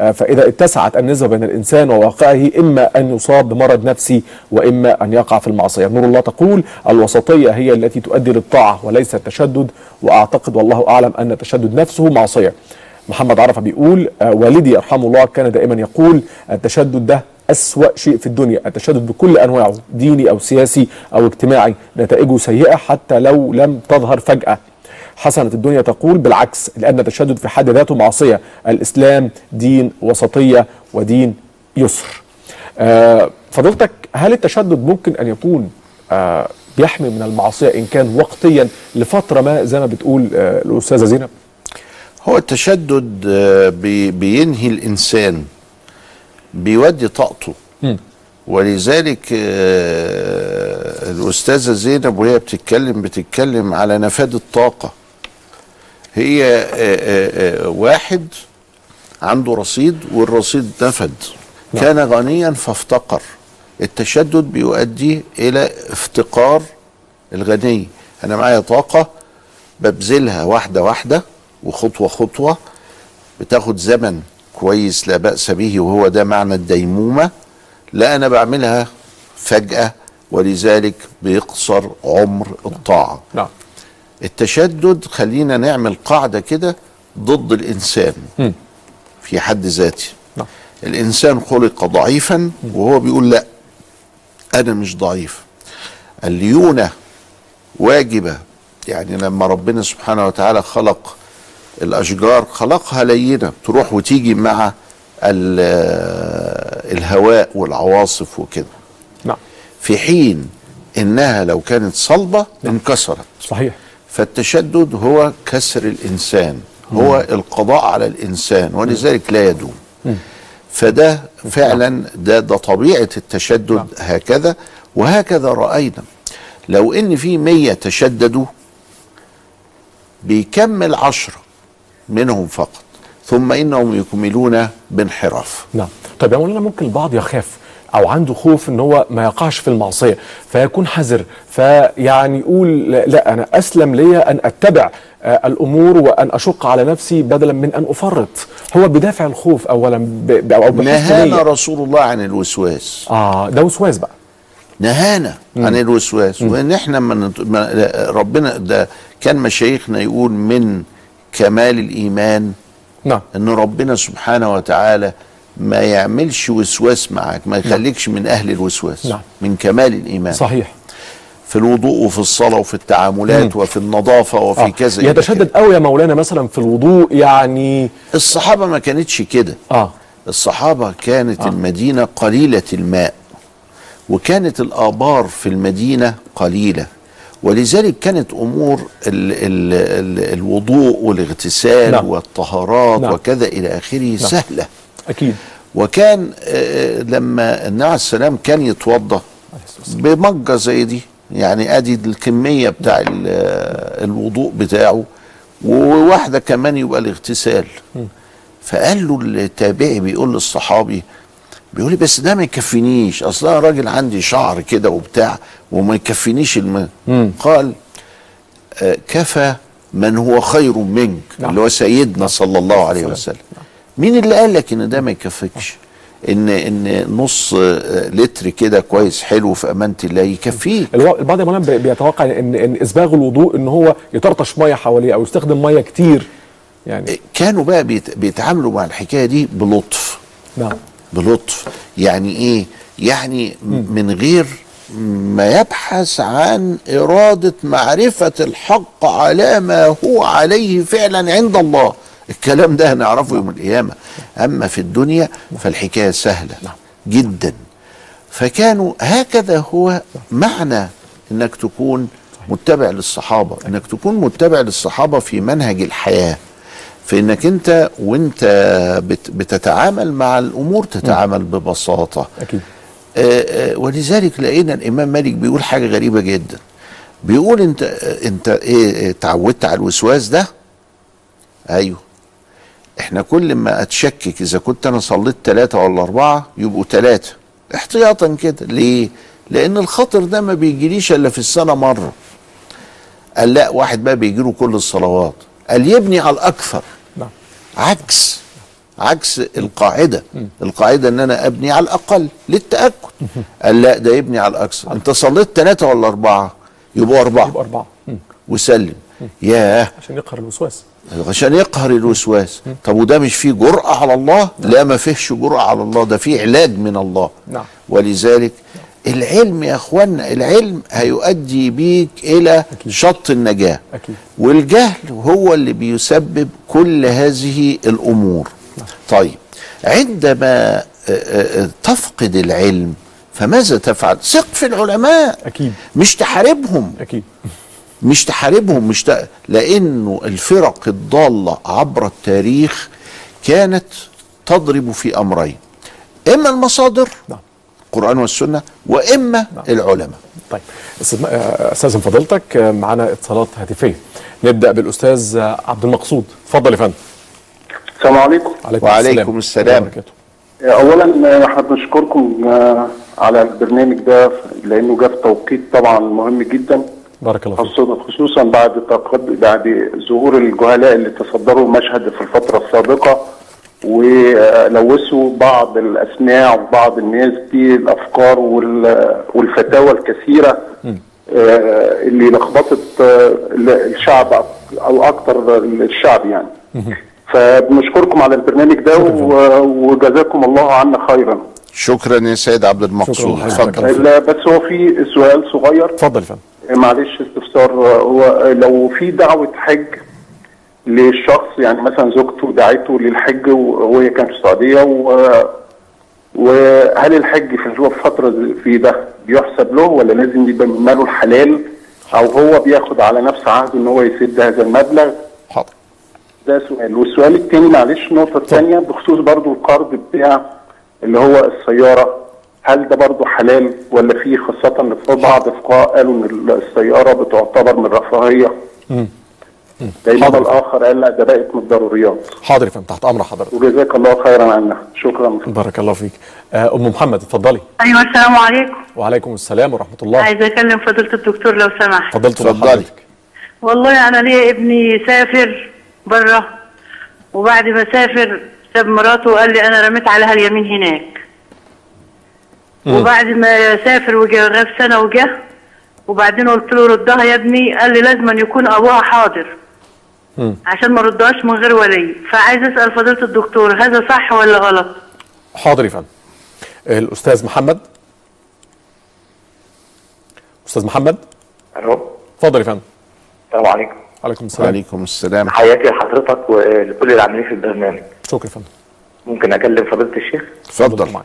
فإذا اتسعت النسبة بين الإنسان وواقعه إما أن يصاب بمرض نفسي وإما أن يقع في المعصية. نور الله تقول الوسطية هي التي تؤدي للطاعة وليس التشدد وأعتقد والله أعلم أن التشدد نفسه معصية. محمد عرفة بيقول آه، والدي يرحمه الله كان دائما يقول التشدد ده أسوأ شيء في الدنيا. التشدد بكل أنواعه ديني أو سياسي أو اجتماعي نتائجه سيئة حتى لو لم تظهر فجأة. حسنة الدنيا تقول بالعكس لأن التشدد في حد ذاته معصية. الإسلام دين وسطية ودين يسر. آه فضلتك هل التشدد ممكن أن يكون آه بيحمي من المعصية إن كان وقتيا لفترة ما زي ما بتقول آه الأستاذة زينب؟ هو التشدد بي- بينهي الإنسان بيودي طاقته. ولذلك الأستاذة زينب وهي بتتكلم بتتكلم على نفاد الطاقة. هي آه، آه، آه، واحد عنده رصيد والرصيد نفد. كان غنيا فافتقر. التشدد بيؤدي إلى افتقار الغني. أنا معايا طاقة ببذلها واحدة واحدة وخطوة خطوة. بتاخد زمن كويس لا بأس به وهو ده معنى الديمومة. لا أنا بعملها فجأة ولذلك بيقصر عمر الطاعة. نعم. التشدد خلينا نعمل قاعدة كده ضد الإنسان مم. في حد ذاته. نعم. الإنسان خلق ضعيفا وهو بيقول لا أنا مش ضعيف. الليونة واجبة يعني لما ربنا سبحانه وتعالى خلق الأشجار خلقها لينة تروح وتيجي مع ال- الهواء والعواصف وكده. نعم. في حين إنها لو كانت صلبة انكسرت. صحيح. فالتشدد هو كسر الإنسان هو القضاء على الإنسان ولذلك لا يدوم. فده فعلا ده ده طبيعة التشدد هكذا وهكذا رأينا. لو إن في مية تشددوا بيكمل عشرة منهم فقط ثم إنهم يكملون بانحراف. نعم. طيب يا مولانا ممكن البعض يخاف أو عنده خوف إن هو ما يقعش في المعصية فيكون حذر فيعني يقول لا, أنا أسلم لي أن أتبع آه، الأمور وأن أشق على نفسي بدلا من أن أفرط. هو بدافع الخوف اولا ب... أو نهانا. رسول الله عن الوسواس. آه ده وسواس بقى. نهانا عن الوسواس. وإن إحنا من ما- ربنا ده كان مشايخنا يقول من كمال الإيمان نعم. إن ربنا سبحانه وتعالى ما يعملش وسواس معك ما يخليكش من أهل الوسواس نعم. من كمال الإيمان صحيح في الوضوء وفي الصلاة وفي التعاملات وفي النظافة وفي آه. كذا يتشدد قوي يا مولانا مثلا في الوضوء يعني كده. الصحابة ما كانتش كده آه الصحابة كانت آه. المدينة قليلة الماء وكانت الآبار في المدينة قليلة ولذلك كانت أمور ال ال ال الوضوء والاغتسال نعم. والطهارات نعم. وكذا إلى آخره سهلة أكيد. وكان آه، لما النبي عليه السلام كان يتوضأ بمجة زي دي يعني أدي الكمية بتاع آه، الوضوء بتاعه وواحدة كمان يبقى الاغتسال. فقال له التابعي بيقول للصحابي بيقول لي بس ده ما يكفينيش أصل أنا راجل عندي شعر كده وبتاع وما يكفينيش الماء قال آه، كفى من هو خير منك نعم. اللي هو سيدنا صلى الله عليه وسلم. مين اللي قال؟ لك ان ده ما يكفيكش ان إن نص آه، لتر كده كويس حلو في أمانة الله يكفيك. الو- البعض يا مولانا بيتوقع ان إن إسباغ الوضوء إن هو يطرطش مية حواليه أو يستخدم مية كتير. يعني كانوا بقى بيت- بيتعاملوا مع الحكاية دي بلطف. نعم. بلطف. يعني إيه؟ يعني من غير ما يبحث عن إرادة معرفة الحق على ما هو عليه فعلا عند الله. الكلام ده هنعرفه يوم القيامة. أما في الدنيا فالحكاية سهلة جدا. فكانوا هكذا هو معنى إنك تكون متبع للصحابة. إنك تكون متبع للصحابة في منهج الحياة. في انك أنت وأنت بت بتتعامل مع الأمور تتعامل ببساطة. أكيد. ولذلك لقينا الإمام مالك بيقول حاجة غريبة جدا. بيقول أنت أنت إيه آه، اتعودت على الوسواس ده؟ أيوه. إحنا كل ما أتشكك إذا كنت أنا صليت ثلاثة ولا أربعة يبقوا ثلاثة احتياطا كده. ليه؟ لأن الخطر ده ما بيجيليش إلا في السنة مرة. قال لا واحد بقى بيجيله كل الصلوات. قال يبني على الاكثر نعم. عكس. عكس القاعدة. القاعدة إن أنا أبني على الأقل للتأكد. قال لا ده يبني على الأكثر. أنت صليت ثلاثة ولا أربعة؟ يبقوا أربعة. يبقى أربعة. وسلم. ياه. عشان يقهر الوسواس. عشان يقهر الوسواس. طب وده مش فيه جرأة على الله؟ لا ما فيهش جرأة على الله. ده فيه علاج من الله. نعم. ولذلك العلم يا إخوانا العلم هيؤدي بيك إلى شط النجاة. أكيد. والجهل هو اللي بيسبب كل هذه الأمور. طيب عندما آه، آه، تفقد العلم فماذا تفعل؟ ثق في العلماء. أكيد. مش تحاربهم. أكيد. مش تحاربهم مش ت... لأنه الفرق الضالة عبر التاريخ كانت تضرب في أمرين إما المصادر نعم. القرآن والسنة وإما العلماء. طيب أستاذ فضيلتك معنا اتصالات هاتفية. نبدأ بالأستاذ عبد المقصود. اتفضل يا فندم. السلام عليكم. وعليكم السلام. ورحمة الله. وبركاته. اولا إحنا بنشكركم آه، على البرنامج ده لأنه جه في توقيت طبعا مهم جدا. بارك الله فيك. خصوصا خصوصا بعد تقد... بعد ظهور الجهلاء اللي تصدروا المشهد في الفترة السابقة ولوثوا بعض الاسماع وبعض الناس بالافكار وال... والفتاوى الكثيرة آه، اللي لخبطت آه، الشعب أو أكثر الشعب يعني. فبنشكركم على البرنامج ده و- وجزاكم الله عنا خيرا. شكرا يا سيد عبد المقصود. اتفضل. بس هو في سؤال صغير. اتفضل يا فندم. معلش استفسار هو لو في دعوة حج للشخص يعني مثلا زوجته دعته للحج وهي كانت في السعودية و وهل الحج في في فترة في ده بيحسب له ولا لازم يبقى من ماله الحلال؟ أو هو بياخد على نفس عهده إن هو يسد هذا المبلغ؟ حاضر. ده سؤال. والسؤال الثاني معلش النقطة الثانية بخصوص برضو القرض بتاع اللي هو السيارة. هل ده برضو حلال ولا في خاصة إن في بعض الفقهاء قالوا إن السيارة بتعتبر من الرفاهية بينما. الآخر قال لا ده بقت من الضروريات. حاضر يا فندم تحت أمر حضرتك. وجزاك الله خيرا عنا. شكرا. بارك الله فيك. آه، أم محمد اتفضلي. أيوه السلام عليكم. وعليكم السلام ورحمة الله. عايزه أكلم فضيلة الدكتور لو سمحت. فضلت. حضرتك. والله أنا ليا ابني سافر بره وبعد ما سافر ساب مراته وقال لي أنا رميت عليها اليمين هناك. وبعد ما سافر وجا غاب سنة وجه وبعدين قلت له ردها يا ابني قال لي لازم يكون أبوها حاضر. مم. عشان ما ردهاش من غير ولي. فعايز أسأل فضيلة الدكتور هذا صح ولا غلط؟ حاضر يا فندم. الأستاذ محمد؟ أستاذ محمد؟ ألو. اتفضل يا فندم. السلام عليكم. عليكم السلام. وعليكم السلام. حياتي لحضرتك ولكل العاملين في البرنامج. شكرا يا فندم. ممكن أكلم فضيلة الشيخ؟ اتفضل. آه،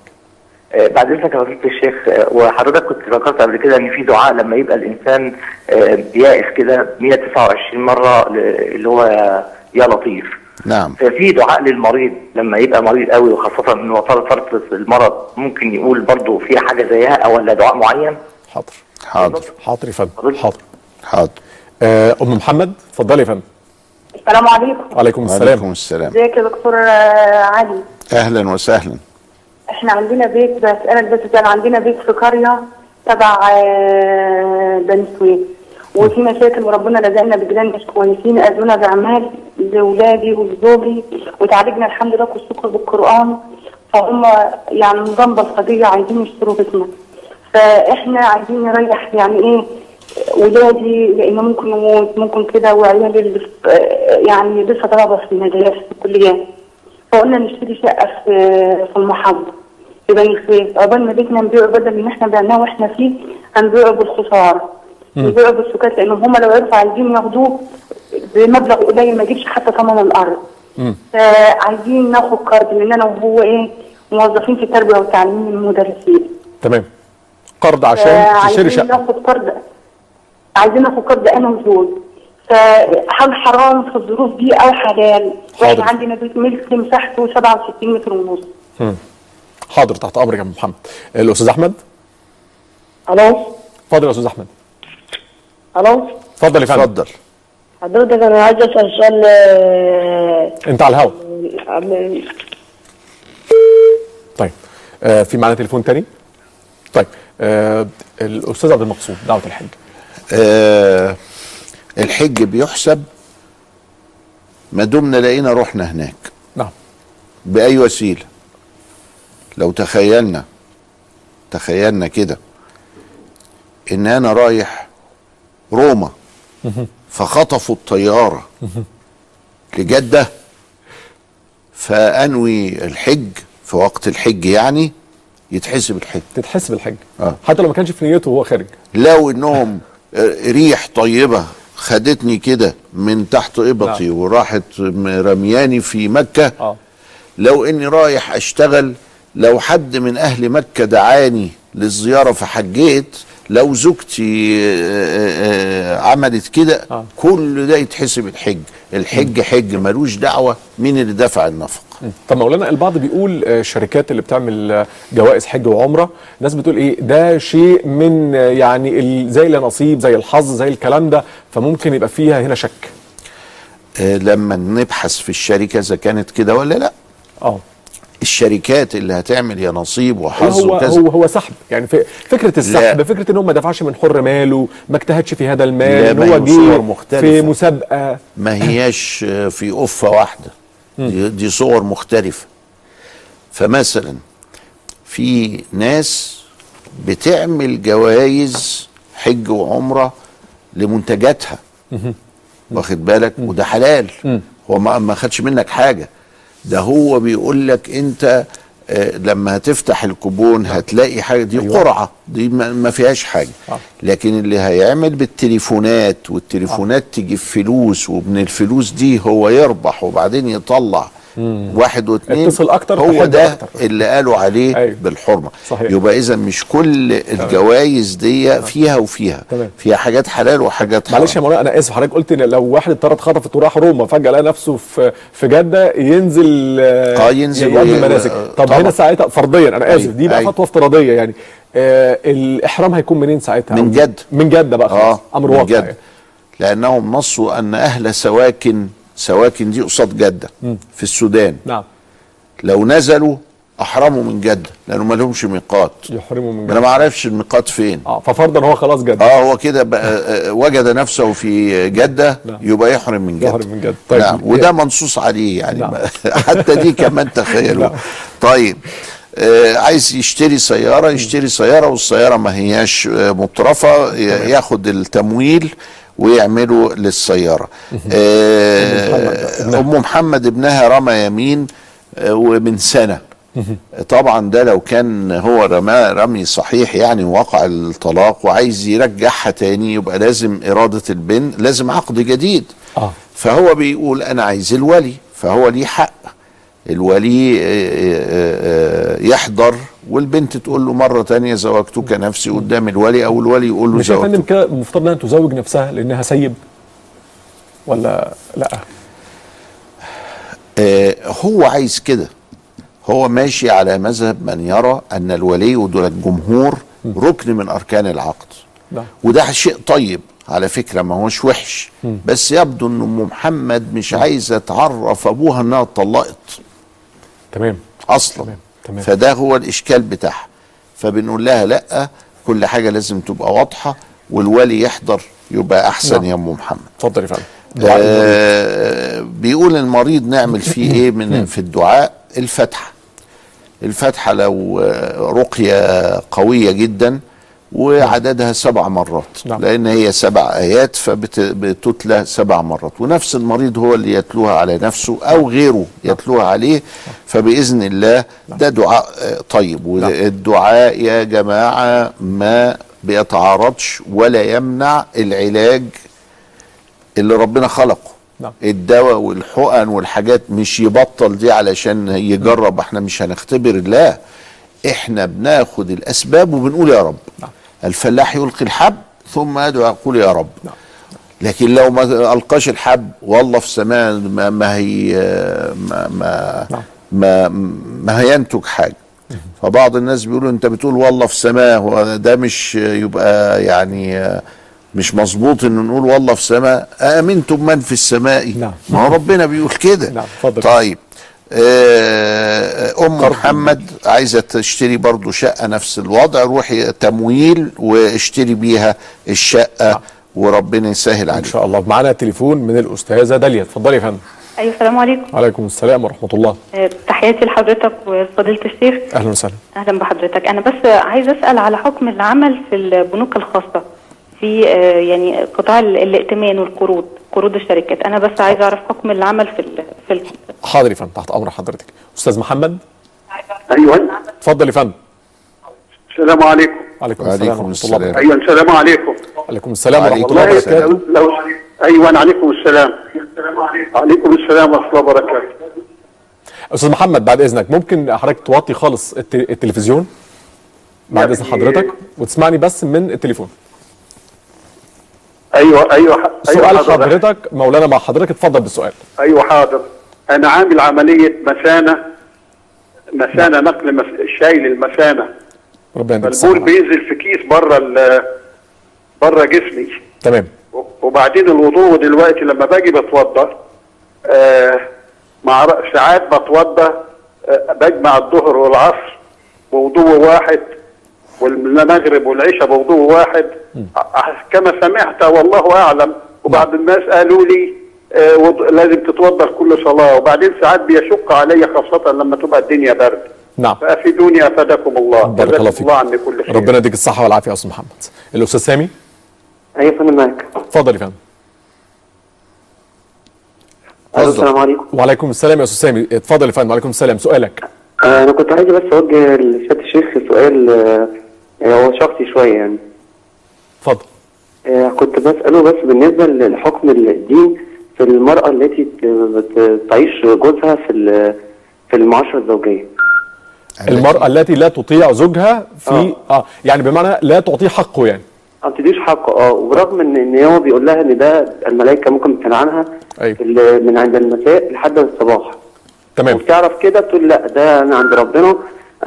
بعد إذنك يا فضيله الشيخ آه، وحضرتك كنت ذكرت قبل كده إن في دعاء لما يبقى الإنسان آه، بيائس كده 129 مرة ل- اللي هو يا لطيف. نعم. ففي دعاء للمريض لما يبقى مريض قوي وخاصة إن هو صار فتره المرض ممكن يقول برضه في حاجة زيها أو ولا دعاء معين؟ حاضر. حاضر. حاضر يا فندم. حاضر. حاضر. آه، أم محمد اتفضلي يا فندم. السلام عليكم. وعليكم السلام. وعليكم السلام. ازيك يا دكتور آه، علي؟ أهلا وسهلا. إحنا عندنا بيت بسألك بس كان عندنا بيت في قرية تبع آه، بني سويف. وفي مشاكل وربنا رزقنا بجيران مش كويسين اذونا باعمال لاولادي ولزوجي. وتعالجنا الحمد لله والشكر بالقرآن. فهم يعني نظام بلطجية عايزين يشتروا بيتنا. فإحنا عايزين نريح يعني إيه ولادي لأن ممكن نموت ممكن كده وعيالي في- يعني لسه طلبه في المدارس في الكليات فقلنا نشتري شقة في في المحافظة. في بني سويف عقبال ما بيتنا نبيعه بدل ان إحنا بعناه وإحنا فيه هنبيعه بالخسارة. نبيعه بالسكات لأن هم لو عرفوا عايزين ياخدوه بمبلغ قليل ما يجيبش حتى ثمن الأرض. فعايزين ناخد قرض لأن أنا وهو إيه موظفين في التربية والتعليم المدرسين. تمام. قرض عشان تشتري عايزين شقة. ناخد قرض عايزين ناخد قرض أنا وزوج فهل حرام في الظروف دي أو حلال؟ وإحنا عندنا بيت ملك مساحته 67 متر ونص. حاضر تحت أمرك يا محمد. الأستاذ أحمد؟ خلاص اتفضل يا أستاذ أحمد. خلاص اتفضل يا فندم. اتفضل. حضرتك أنا عايز أسأل سؤال آه، أنت على الهواء عم- طيب آه في معانا تليفون تاني؟ طيب آه الأستاذ عبد المقصود دعوة الحج آه الحج بيحسب ما دمنا لقينا رحنا هناك. نعم. بأي وسيلة؟ لو تخيلنا تخيلنا كده. إن أنا رايح روما فخطفوا الطيارة لجدة فأنوي الحج في وقت الحج يعني يتحسب الحج. تتحسب الحج. آه. حتى لو ما كانش في نيته وهو خارج. لو إنهم ريح طيبة خدتني كده من تحت إبطي نعم. وراحت رمياني في مكة آه لو إني رايح أشتغل لو حد من أهل مكة دعاني للزيارة فحجيت لو زوجتي آه، آه، عملت كده آه. كل ده يتحسب الحج. الحج حج ملوش دعوة مين اللي دفع النفق طب مولانا البعض بيقول آه، الشركات اللي بتعمل آه، جوائز حج وعمرة الناس بتقول إيه ده شيء من آه، يعني زي النصيب زي الحظ زي الكلام ده فممكن يبقى فيها هنا شك. آه، لما نبحث في الشركة إذا كانت كده ولا لا. آه. الشركات اللي هتعمل يا نصيب وحظ هو وكذا. هو هو سحب. يعني فكرة السحب فكرة إن هو ما دفعش من حر ماله ما اجتهدش في هذا لا، المال ان هو جه. في مسابقة. ما هياش آه، في قفه واحدة. دي, دي صور مختلفة. فمثلا في ناس بتعمل جوائز حج وعمرة لمنتجاتها. واخد بالك؟ وده حلال. هو ما خدش منك حاجة. ده هو بيقول لك انت آه، لما هتفتح الكوبون هتلاقي حاجة دي أيوة. قرعة دي ما ما فيهاش حاجة آه. لكن اللي هيعمل بالتليفونات والتليفونات تجيب فلوس ومن الفلوس دي هو يربح وبعدين يطلع واحد واثنين اتصل أكتر هو ده أكتر. اللي قالوا عليه أيوة. بالحرمة صحيح. يبقى إذا مش كل الجوائز دي فيها وفيها تمام. فيها حاجات حلال وحاجات حرام معلش يا مولانا أنا آسف حضرتك قلت إن لو واحد اضطر اتخطفت وراح روما فجأة لقى نفسه في في جدة ينزل آه، ينزل يؤدي وي- المناسك آه، طب طبعا. هنا ساعتها فرضيا أنا آسف أيوة، دي بقى. فتوى افتراضية يعني آه الإحرام هيكون منين ساعتها من جد. من جدة بقى خلاص آه أمر واقع. يعني. لأنهم نصوا أن أهل سواكن سواكن دي قصاد جدة في السودان. نعم. لو نزلوا أحرموا من جدة لأنه ما لهمش ميقات. يحرموا من جدة. أنا ما أعرفش الميقات فين. آه ففرضا هو خلاص جدة. آه هو كده بقى آه، وجد نفسه في جدة نعم. يبقى يحرم من جدة. يحرم من جدة. طيب. نعم. وده منصوص عليه يعني. نعم. حتى دي كمان تخيلوا. نعم. طيب. آه عايز يشتري سيارة يشتري سيارة والسيارة ما هياش آه، مترفة ي- ياخد التمويل ويعمله للسيارة. آه أم محمد ابنها. رمى يمين آه، ومن سنة. طبعا ده لو كان هو رماه رمي صحيح يعني وقع الطلاق وعايز يرجعها تاني يبقى لازم إرادة البن لازم عقد جديد. آه. فهو بيقول أنا عايز الولي فهو ليه حق. الولي آه، آه، آه، يحضر والبنت تقول له مرة تانية زوجتك نفسي قدام الولي أو الولي يقول له مش يا فندم زوجتك كده المفترض إنها تزوج نفسها لأنها سيب؟ ولا لأ؟ آه، هو عايز كده. هو ماشي على مذهب من يرى أن الولي ودول الجمهور ركن من أركان العقد. نعم. وده شيء طيب على فكرة ما هوش وحش. بس يبدو ان ام محمد مش عايزه تعرف أبوها إنها اتطلقت. تمام. أصلا. تمام، تمام. فده هو الإشكال بتاعها فبنقول لها لأ كل حاجة لازم تبقى واضحة والولي يحضر يبقى أحسن نعم. يا أم محمد اتفضل يا فندم. آه بيقول المريض نعمل فيه إيه من في الدعاء الفتحه الفتحه لو آه، رقية قوية جدا وعددها سبع مرات. نعم. لأن هي سبع آيات فبتتلى سبع مرات. ونفس المريض هو اللي يتلوها على نفسه أو غيره يتلوها عليه فبإذن الله ده دعاء آه، طيب. والدعاء يا جماعة ما بيتعارضش ولا يمنع العلاج اللي ربنا خلقه. نعم. الدواء والحقن والحاجات مش يبطل دي علشان يجرب إحنا مش هنختبر الله إحنا بناخد الأسباب وبنقول يا رب. نعم. الفلاح يلقي الحب ثم يدعو يقول يا رب نعم. لكن لو ما ألقاش الحب والله في سماء ما, ما هي ما ما, نعم. ما ما هينتج حاجة فبعض الناس بيقولوا أنت بتقول والله في سماء هو ده مش يبقى يعني مش مظبوط إن نقول والله في سماء آمنتم من في السماء نعم. ما هو ربنا بيقول كده نعم، اتفضل. طيب أم محمد عايزة تشتري برضو شقة نفس الوضع روحي تمويل واشتري بيها الشقة وربنا يسهل إن عليك. شاء الله. معانا تليفون من الأستاذة داليا. اتفضلي يا فندم. أيوه السلام عليكم. وعليكم السلام ورحمة الله. آه، تحياتي لحضرتك وفضيلة الشيخ. أهلا وسهلا. أهلا بحضرتك. أنا بس عايزة أسأل على حكم العمل في البنوك الخاصة في آه، يعني قطاع ال- الائتمان والقروض. قروض الشركات. أنا بس عايزة أعرف حكم العمل في ال- في ال- حاضر يا فندم تحت أمر حضرتك. أستاذ محمد؟ أيوه. اتفضل يا فندم. السلام عليكم. وعليكم السلام ورحمة الله السلام. وبركاته أيوه السلام عليكم. وعليكم السلام ورحمة الله وبركاته. لو, أيوه عليكم السلام. عليكم السلام ورحمة الله وبركاته. أستاذ محمد بعد إذنك ممكن حضرتك توطي خالص الت- التلفزيون؟ بعد إذن حضرتك وتسمعني بس من التليفون. أيوه أيوه ح- سؤال أيوه حاضر. حضرتك. مولانا مع حضرتك اتفضل بالسؤال. أيوه حاضر. أنا عامل عملية مثانه مثانه نقل مس... شايل المثانه ربنا فالبول بينزل في كيس بره ال... بره جسمي. تمام. وبعدين الوضوء دلوقتي لما باجي بتوضى آه مع ساعات بتوضى آه بجمع الظهر والعصر بوضوء واحد والمغرب والعشاء بوضوء واحد. كما سمعت والله أعلم. وبعض الناس قالوا لي آه لازم تتوضأ كل صلاة. وبعدين ساعات بيشق علي خاصة لما تبقى الدنيا برد. نعم. فأفيدوني أفادكم الله. بارك الله فيك. الله عني كل خير. ربنا يديك الصحة والعافية يا أستاذ محمد. الأستاذ سامي؟ أيوه يا فندم معاك اتفضل يا فندم. السلام عليكم. وعليكم السلام يا أستاذ سامي. اتفضل يا فندم وعليكم السلام. سؤالك. آه، أنا كنت عايز بس أوجه لسياده الشيخ سؤال آه، هو شخصي شوية يعني. اتفضل. آه، كنت بسأله بس بالنسبة لحكم الدين في المرأة التي تعيش جوزها في في المعاشرة الزوجية. المرأة التي لا تطيع زوجها في آه. يعني بمعنى لا تعطيه حقه يعني. ما بتديش حقه. آه وبرغم ان إن هو بيقول لها إن ده الملائكة ممكن تلعنها أيوة. من عند المساء لحد الصباح. تمام. وبتعرف كده بتقول لا ده أنا عند ربنا.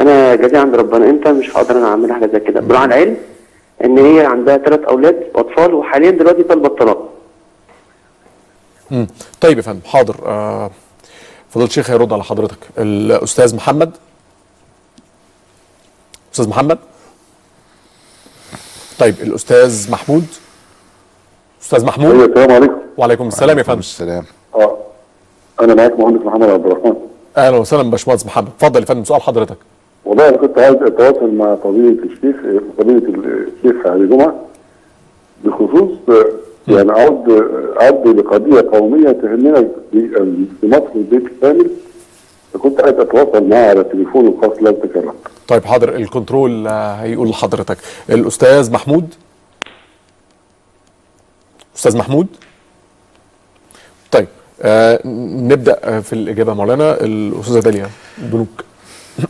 أنا جازي عند ربنا. أنت مش هقدر أنا أعمل حاجة زي كده. مع العلم إن هي عندها ثلاث أولاد واطفال وحاليا دلوقتي طالبة الطلاق. مم. طيب يا فندم حاضر. آه فضيلة الشيخ هيرد على حضرتك. الأستاذ محمد؟ أستاذ محمد؟ طيب الأستاذ محمود؟ أستاذ محمود؟ أيوه السلام عليكم. وعليكم السلام يا فندم. السلام. أه أنا معاك مهندس محمد عبد الرحمن. أهلا وسهلا باشمهندس محمد. اتفضل يا فندم سؤال حضرتك. والله أنا كنت عايز أتواصل مع فضيلة الشيخ فضيلة الشيخ علي جمعة بخصوص يعني عود عود لقضية قومية تهمنا في مصر البيت الكامل فكنت عايز أتواصل معاه على التليفون الخاص لو تكرم طيب حاضر الكنترول آه، هيقول لحضرتك. الأستاذ محمود؟ أستاذ محمود؟ طيب آه نبدأ في الإجابة مولانا. الأستاذة داليا البنوك آه،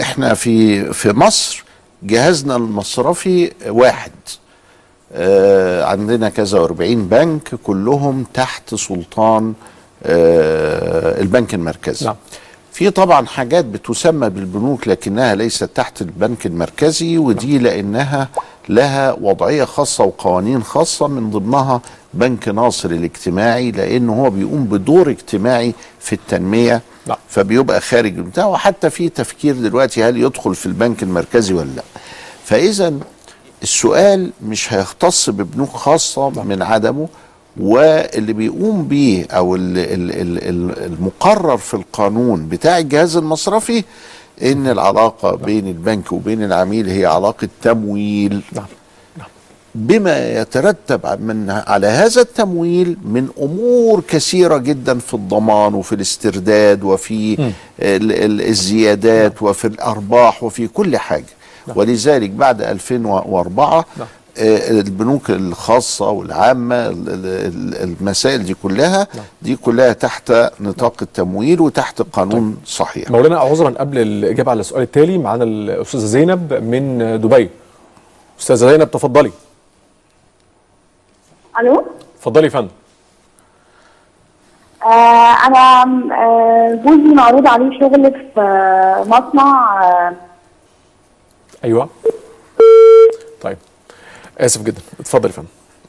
إحنا في في مصر جهازنا المصرفي واحد آه، عندنا كذا و40 بنك كلهم تحت سلطان آه، البنك المركزي نعم. في طبعا حاجات بتسمى بالبنوك لكنها ليست تحت البنك المركزي ودي لأنها لها وضعية خاصة وقوانين خاصة من ضمنها بنك ناصر الاجتماعي لأنه هو بيقوم بدور اجتماعي في التنمية نعم. فبيبقى خارج بتاعه وحتى في تفكير دلوقتي هل يدخل في البنك المركزي ولا لأ فاذا السؤال مش هيختص ببنوك خاصة من عدمه واللي بيقوم بيه أو ال- ال- ال- ال- المقرر في القانون بتاع الجهاز المصرفي إن العلاقة بين البنك وبين العميل هي علاقة تمويل. نعم. بما يترتب من على هذا التمويل من أمور كثيرة جدا في الضمان وفي الاسترداد وفي ال- ال- الزيادات وفي الأرباح وفي كل حاجة. ولذلك بعد 2004 نعم. آه، البنوك الخاصة والعامة ال- ال- ال- المسائل دي كلها دي كلها تحت نطاق التمويل وتحت قانون صحيح. مولانا عذرا قبل الإجابة على السؤال التالي معانا الأستاذة زينب من دبي. أستاذة زينب تفضلي. ألو؟ اتفضلي يا فندم. آه أنا آه جوزي معروض عليه شغل في آه مصنع آه أيوه. طيب. آسف جدا. اتفضل يا فندم.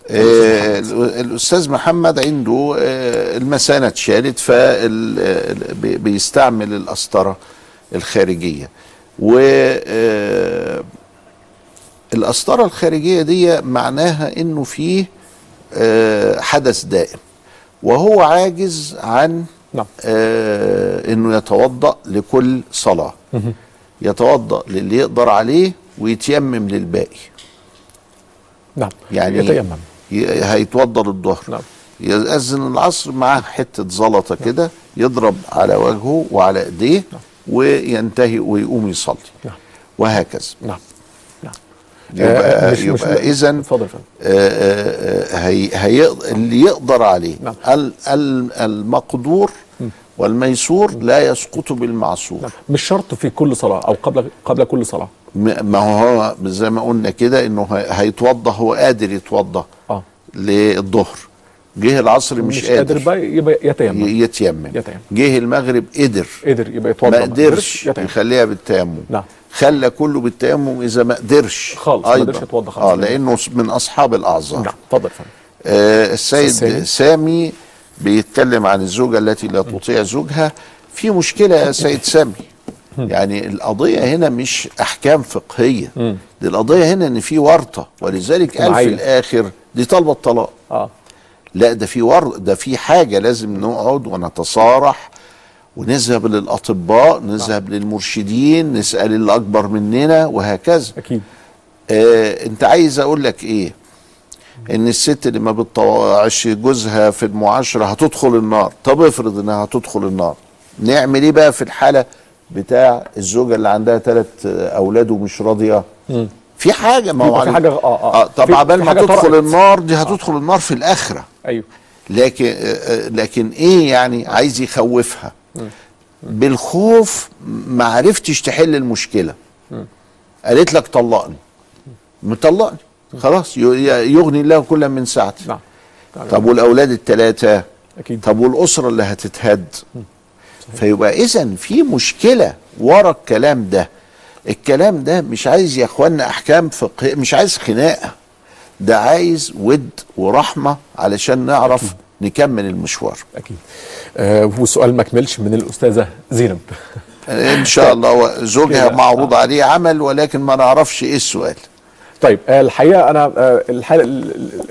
آه، ال- الأستاذ محمد عنده آه، المثانه اتشالت فبيستعمل القسطره الخارجية. و آه، القسطره الخارجية دي معناها إنه فيه حدث دائم. وهو عاجز عن نعم. إنه يتوضأ لكل صلاة. يتوضأ للي يقدر عليه ويتيمم للباقي. نعم. يعني يتيمم. هيتوضا للظهر. نعم. يأذن العصر معاه حتة زلطة كده يضرب على وجهه وعلى إيديه وينتهي ويقوم يصلي. نعم. وهكذا. نعم. نعم. يبقى, مش- يبقى اذا اتفضل يا فندم. هي هي اللي يقدر عليه. نعم. ال- ال- المقدور والميسور لا يسقط بالمعسور نعم. مش شرط في كل صلاة أو قبل قبل كل صلاة. م- ما هو زي ما قلنا كده إنه هي- هيتوضأ هو قادر يتوضأ آه. للظهر. جه العصر مش, مش قادر بقى يبقى يتيمم. يتيمم. جه المغرب قدر. قدر يبقى يتوضأ. ما. قدرش يخليها بالتيمم. نعم. خلى كله بالتيمم إذا ما قدرش. خالص، ما أيضاً. قدرش يتوضأ خالص. آه لأنه من أصحاب الأعذار. نعم اتفضل فندم آه السيد سامي. بيتكلم عن الزوجة التي لا تطيع زوجها في مشكلة يا سيد سامي. يعني القضية هنا مش أحكام فقهية. دي القضية هنا إن في ورطة ولذلك قال في. الآخر دي طالبة الطلاق. آه. لا ده في ور ده في حاجة لازم نقعد ونتصارح ونذهب للأطباء نذهب للمرشدين نسأل اللي أكبر مننا وهكذا. أكيد. آه أنت عايز أقول لك إيه؟ إن الست اللي ما بتطوعش جوزها في المعاشرة هتدخل النار. طب افرض إنها هتدخل النار. نعمل إيه بقى في الحالة بتاع الزوجة اللي عندها ثلاث أولاد ومش راضية؟ في حاجة ما هو في على- حاجة- آه، آه. آه طب عبال ما تدخل طرأت. النار دي هتدخل النار في الآخرة. أيوه. لكن آه، آه، لكن إيه يعني عايز يخوفها؟ بالخوف ما عرفتش تحل المشكلة. قالت لك طلقني. مطلقني. خلاص يغني الله كل من سعته نعم. طب والأولاد الثلاثه أكيد. طب والأسرة اللي هتتهد؟ فيبقى اذا في مشكلة ورا الكلام ده. الكلام ده مش عايز يا إخوانا أحكام فقهيه مش عايز خناقة. ده عايز ود ورحمة علشان نعرف نكمل المشوار. أكيد. آه والسؤال ما كملش من الأستاذة زينب. إن شاء الله زوجها. معروض عليه عمل ولكن ما نعرفش إيه السؤال. طيب آه، الحقيقة أنا آه، الحالة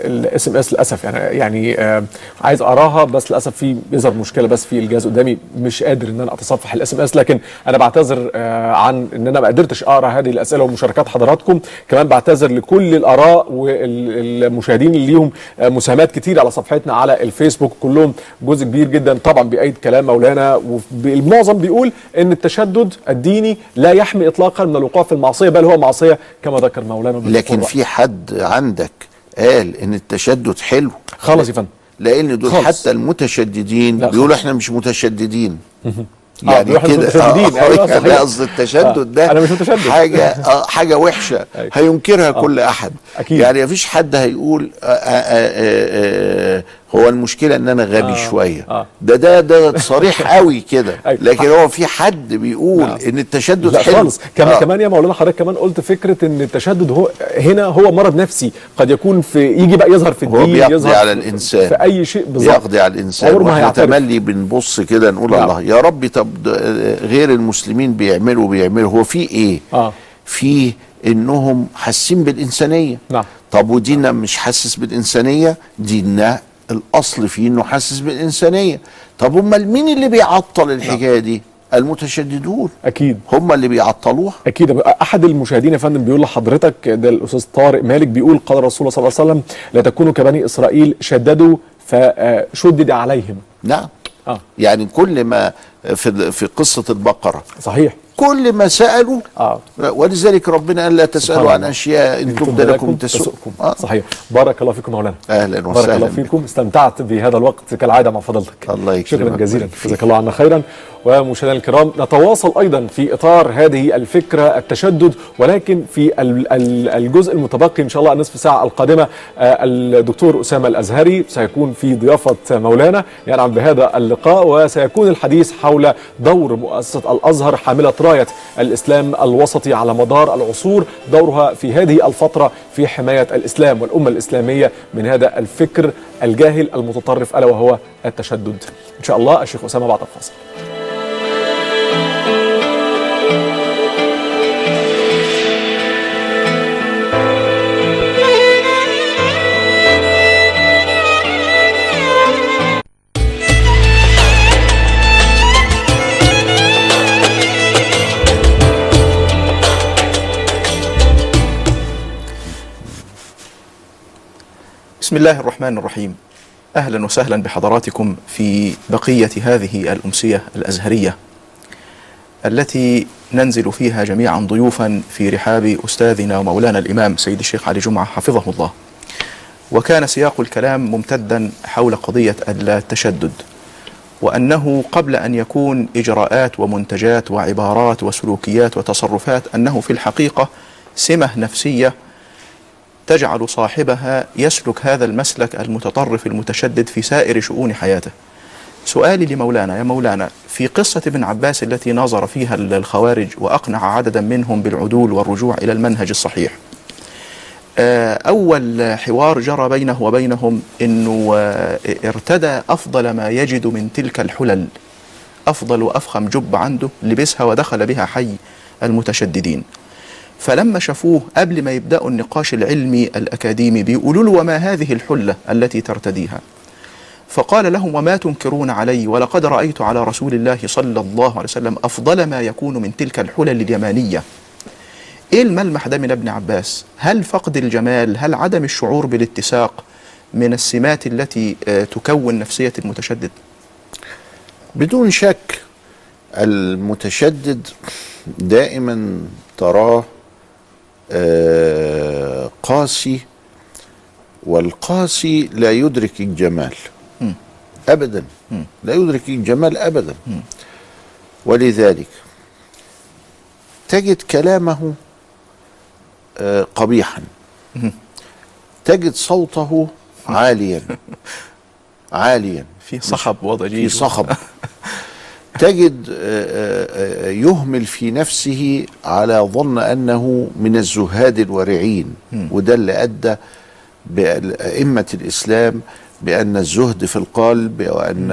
ال SMS للأسف يعني يعني آه، عايز أقراها بس للأسف في بيظهر مشكلة بس في الجهاز قدامي مش قادر إن أنا أتصفح ال SMS لكن أنا بعتذر عن إن أنا ما قدرتش أقرأ هذه الأسئلة ومشاركات حضراتكم. كمان بعتذر لكل الآراء والمشاهدين اللي ليهم مساهمات كتير على صفحتنا على الفيسبوك كلهم جزء كبير جدا طبعا بأيد كلام مولانا والمعظم بيقول إن التشدد الديني لا يحمي اطلاقا من الوقوع في المعصية بل هو معصية كما ذكر مولانا. لكن في حد عندك قال إن التشدد حلو خالص يا فندم لأن دول خالص. حتى المتشددين لا بيقولوا إحنا مش متشددين آه، يعني مش كده متشددين. أيوة، يعني. قصد التشدد آه، ده أنا مش متشدد. حاجة آه حاجة وحشة أيوة. هينكرها كل أحد أكيد. يعني مفيش حد هيقول آه آه آه آه هو المشكلة إن أنا غبي آه، شوية آه. ده ده ده صريح قوي كده أيوة. لكن هو في حد بيقول نعم. إن التشدد لا حلو خالص كمان آه. كمان يا مولانا حضرتك كمان قلت فكرة إن التشدد هو هنا هو مرض نفسي قد يكون في يجي بقى يظهر في هو الدين بيقضي يظهر على في- الإنسان. في أي شيء بالظبط يقضي على الإنسان عمره ما وإحنا. تملي بنبص كده نقول نعم. الله يا رب طب غير المسلمين بيعملوا بيعملوا هو في إيه آه في إنهم حاسين بالإنسانية نعم. طب وديننا مش حاسس بالإنسانية ديننا الأصل فيه إنه حاسس بالإنسانية. طب أمال مين اللي بيعطل الحكاية دي؟ المتشددون. أكيد. هم اللي بيعطلوها. أكيد. أحد المشاهدين يا فندم بيقول لحضرتك ده الأستاذ طارق مالك بيقول قال الرسول صلى الله عليه وسلم لا تكونوا كبني إسرائيل شددوا فشدد عليهم. نعم. آه. يعني كل ما في في قصة البقرة. صحيح. كل ما سألوا آه. ولذلك ربنا قال لا تسألوا عن. أشياء إن تبد لكم تسؤكم آه. صحيح. بارك الله فيكم مولانا. أهلا بارك الله وسهلا فيكم. استمتعت بهذا الوقت كالعادة مع فضلتك. الله يكرمك. شكرا جزيلا. جزاك الله عنا خيرا. ومشاهدينا الكرام نتواصل أيضا في إطار هذه الفكرة التشدد ولكن في ال- ال- الجزء المتبقي إن شاء الله النصف ساعة القادمة آه، الدكتور أسامة الأزهري سيكون في ضيافة مولانا. ينعم بهذا اللقاء وسيكون الحديث حول دور مؤسسة الأزهر حاملة رايه الإسلام الوسطي على مدار العصور. دورها في هذه الفترة في حماية الإسلام والأمة الإسلامية من هذا الفكر الجاهل المتطرف ألا وهو التشدد. إن شاء الله الشيخ أسامة بعد الفاصل. بسم الله الرحمن الرحيم أهلا وسهلا بحضراتكم في بقيه هذه الامسيه الازهريه التي ننزل فيها جميعا ضيوفا في رحاب استاذنا ومولانا الامام سيد الشيخ علي جمعه حفظه الله. وكان سياق الكلام ممتدا حول قضيه التشدد وانه قبل ان يكون اجراءات ومنتجات وعبارات وسلوكيات وتصرفات انه في الحقيقة سمه نفسيه تجعل صاحبها يسلك هذا المسلك المتطرف المتشدد في سائر شؤون حياته. سؤالي لمولانا يا مولانا في قصة ابن عباس التي ناظر فيها الخوارج وأقنع عددا منهم بالعدول والرجوع إلى المنهج الصحيح. آه، أول حوار جرى بينه وبينهم أنه آه، ارتدى أفضل ما يجد من تلك الحلل. أفضل وأفخم جب عنده لبسها ودخل بها حي المتشددين. فلما شافوه قبل ما يبدأوا النقاش العلمي الأكاديمي بيقولوا له وما هذه الحلة التي ترتديها؟ فقال لهم وما تنكرون علي ولقد رأيت على رسول الله صلى الله عليه وسلم أفضل ما يكون من تلك الحلل اليمانية. إيه الملمح ده من ابن عباس؟ هل فقد الجمال هل عدم الشعور بالاتساق من السمات التي آه، تكون نفسية المتشدد؟ بدون شك المتشدد دائما تراه قاسي والقاسي لا يدرك الجمال. ابدا. لا يدرك الجمال ابدا. ولذلك تجد كلامه آه، قبيحا. تجد صوته عاليا. عاليا. في صخب وضجيج. في صخب. تجد آه، آه، آه، يهمل في نفسه على ظن أنه من الزهاد الورعين وده اللي أدى بأئمة الإسلام بأن الزهد في القلب وأن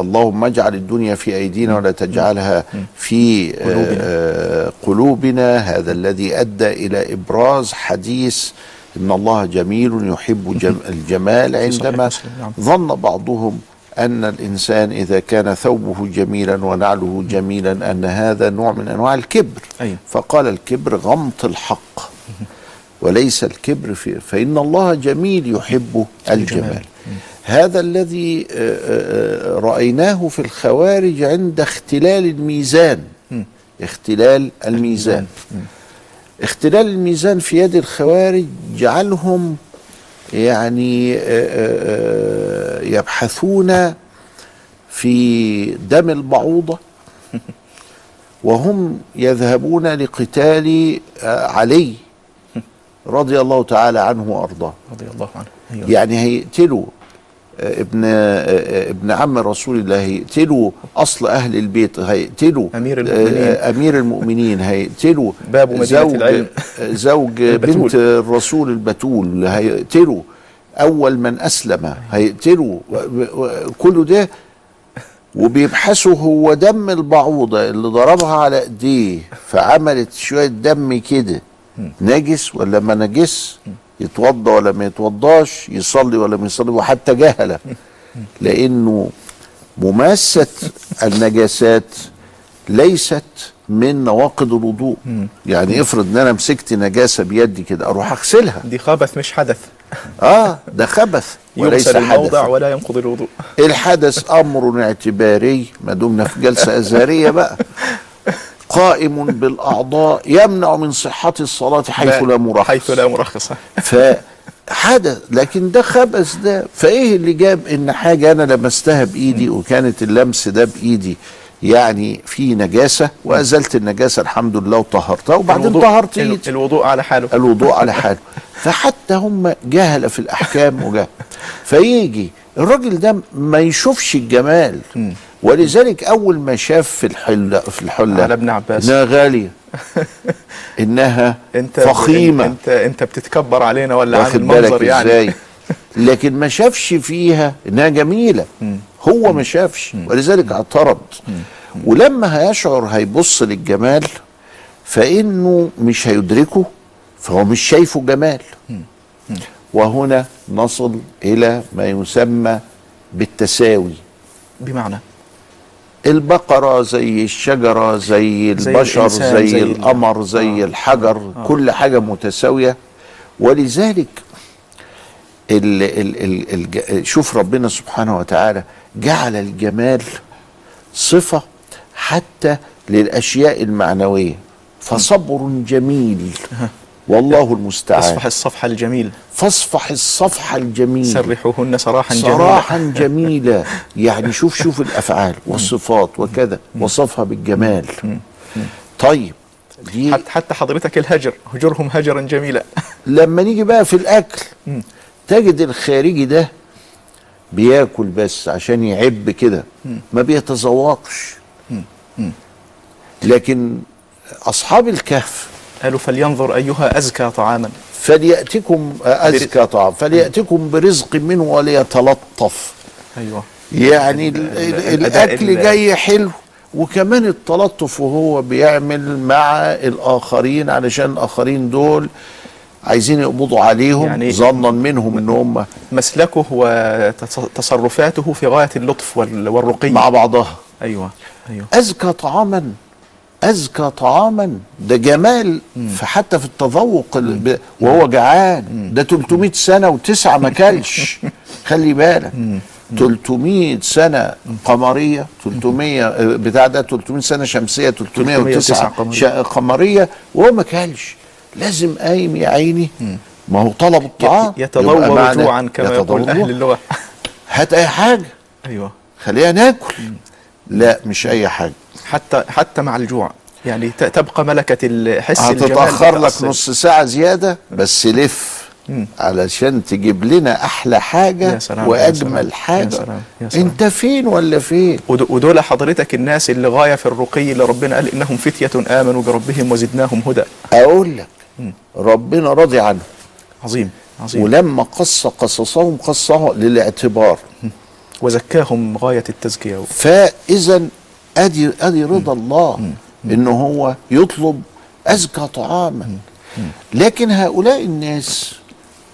اللهم اجعل الدنيا في أيدينا ولا تجعلها في قلوبنا. قلوبنا. هذا الذي أدى إلى إبراز حديث إن الله جميل يحب جم الجمال عندما نعم. ظن بعضهم أن الإنسان إذا كان ثوبه جميلا ونعله جميلا أن هذا نوع من أنواع الكبر. أيوة. فقال الكبر غمط الحق. وليس الكبر في فإن الله جميل يحب الجمال. هذا الذي آه، آه، رأيناه في الخوارج عند اختلال الميزان. اختلال الميزان. اختلال الميزان في يد الخوارج جعلهم يعني آه، آه، آه، يبحثون في دم البعوضة وهم يذهبون لقتال علي رضي الله تعالى عنه وأرضاه رضي الله عنه أيوة. يعني هيقتلوا ابن ابن عم رسول الله هيقتلوا أصل أهل البيت هيقتلوا أمير المؤمنين. آه، أمير المؤمنين هيقتلوا باب مدينة زوج العلم. آه، زوج البتول. بنت الرسول البتول هيقتلوا أول من أسلم هيقتلوا كل ده وبيبحثوا هو دم البعوضة اللي ضربها على إيديه فعملت شوية دم كده نجس ولا ما نجس يتوضى ولا ما يتوضاش يصلي ولا ما يصلي وحتى جهلة لأنه مماسة النجاسات ليست من نواقض الوضوء. يعني افرض إن أنا مسكت نجاسة بيدي كده أروح أغسلها. دي خبث مش حدث. آه ده خبث وليس يغسل الموضع حدث ولا ينقض الوضوء. الحدث أمر اعتباري ما دمنا في جلسة أزهرية بقى. قائم بالأعضاء يمنع من صحة الصلاة حيث لا مرخص. حيث لا مرخص. فحدث لكن ده خبث ده فإيه اللي جاب إن حاجة أنا لمستها بإيدي وكانت اللمس ده بإيدي يعني في نجاسة وأزلت النجاسة الحمد لله وطهرتها وبعدين طهرت إيدي. الوضوء على حاله. الوضوء على حاله. فحتى هم جهل في الأحكام وجهل. فيجي الراجل ده ما يشوفش الجمال. ولذلك أول ما شاف في الحله في الحلة على ابن عباس. إنها غالية. إنها أنت فخيمة. انت أنت بتتكبر علينا ولا المنظر بالك يعني؟ إزاي؟ لكن ما شافش فيها إنها جميلة. هو ما شافش. ولذلك اعترض. ولما هيشعر هيبص للجمال فإنه مش هيدركه فهو مش شايفه جمال. وهنا نصل إلى ما يسمى بالتساوي. بمعنى؟ البقرة زي الشجرة زي زي البشر زي, زي ال- القمر زي آه. الحجر آه. كل حاجة متساوية ولذلك ال ال ال ال شوف ربنا سبحانه وتعالى جعل الجمال صفة حتى للأشياء المعنوية فصبر جميل والله المستعان. اصفح الصفحة الجميل. فاصفح الصفحة الجميل. سرحوهن سراحا جميلا. صراحا جميلة يعني شوف شوف الأفعال والصفات وكذا وصفها بالجمال. طيب دي حتى, حضرتك الهجر هجرهم هجرا جميلا. لما نيجي بقى في الأكل تجد الخارجي ده بياكل بس عشان يعب كده ما بيتذوقش. لكن أصحاب الكهف قالوا فلينظر أيها أزكى طعاما. فليأتكم أزكى طعام. فليأتكم برزق منه وليتلطف. أيوة. يعني ال- ال- ال- الأداء الأكل ال- جاي حلو وكمان التلطف وهو بيعمل مع الآخرين علشان الآخرين دول عايزين يقبضوا عليهم يعني ظنا منهم إن هم مسلكه وتصرفاته في غاية اللطف وال- والرقي. مع بعضها. أيوة أيوة. أزكى طعاما. أزكى طعاما. ده جمال. فحتى في التذوق وهو جعان. ده 300 سنة وتسعة ما كلش. خلي بالك. 300 سنة قمرية. 300 آه، بتاع ده 300 سنة شمسية. 309 قمرية. شا- قمرية. وهو ما كلش. لازم قايم يا عيني. ما هو طلب الطعام. يتضور جوعا كما يقول. أهل اللغة. هات أي حاجة. أيوة. خلينا ناكل. لا مش أي حاجة. حتى حتى مع الجوع. يعني تبقى ملكة الحس هتتأخر لك. نص ساعة زيادة بس لف علشان تجيب لنا أحلى حاجة يا سلام، يا وأجمل سلام، حاجة. يا سلام، يا سلام. أنت فين ولا فين؟ ود- ودول حضرتك الناس اللي غاية في الرقي اللي ربنا قال إنهم فتية آمنوا بربهم وزدناهم هدى. أقول لك ربنا راضي عنه عظيم عظيم. ولما قص قصصهم قصه للاعتبار. وزكاهم غاية التزكية. فإذا أدي أدي رضا الله إن هو يطلب أزكى طعاما. لكن هؤلاء الناس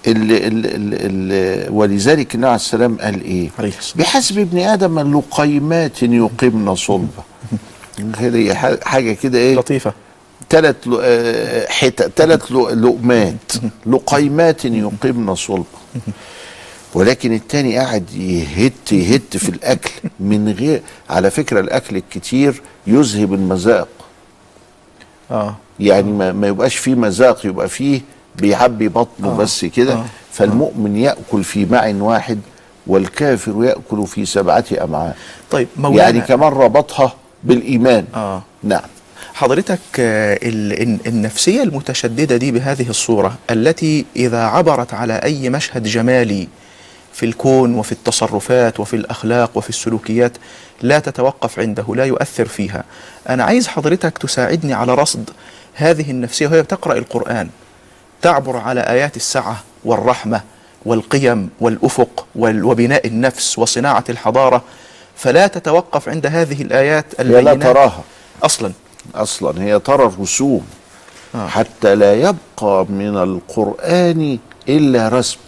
اللي, اللي, اللي, ولذلك النبي عليه السلام قال الصلاة بحسب ابن آدم لقيمات يقمن صلبة. هي ح- حاجة كده إيه؟ لطيفة. ثلاث حتت ثلاث لقمات. لقيمات يقمن صلبة. ولكن التاني قاعد يهت يهت في الأكل من غير على فكرة الأكل الكتير يذهب المذاق. آه. يعني ما, ما يبقاش فيه مذاق يبقى فيه بيعبي بطنه آه. بس كده. آه. فالمؤمن يأكل في معن واحد والكافر يأكل في سبعة أمعاء. طيب مولانا يعني كمان ربطها بالإيمان. آه. نعم. حضرتك آه، ال- الن- النفسية المتشددة دي بهذه الصورة التي إذا عبرت على أي مشهد جمالي في الكون وفي التصرفات وفي الأخلاق وفي السلوكيات لا تتوقف عنده لا يؤثر فيها. أنا عايز حضرتك تساعدني على رصد هذه النفسية وهي بتقرأ القرآن. تعبر على آيات السعة والرحمة والقيم والأفق وال- وبناء النفس وصناعة الحضارة فلا تتوقف عند هذه الآيات هي لا تراها. أصلا. أصلا. هي ترى الرسوم. آه. حتى لا يبقى من القرآن إلا رسم.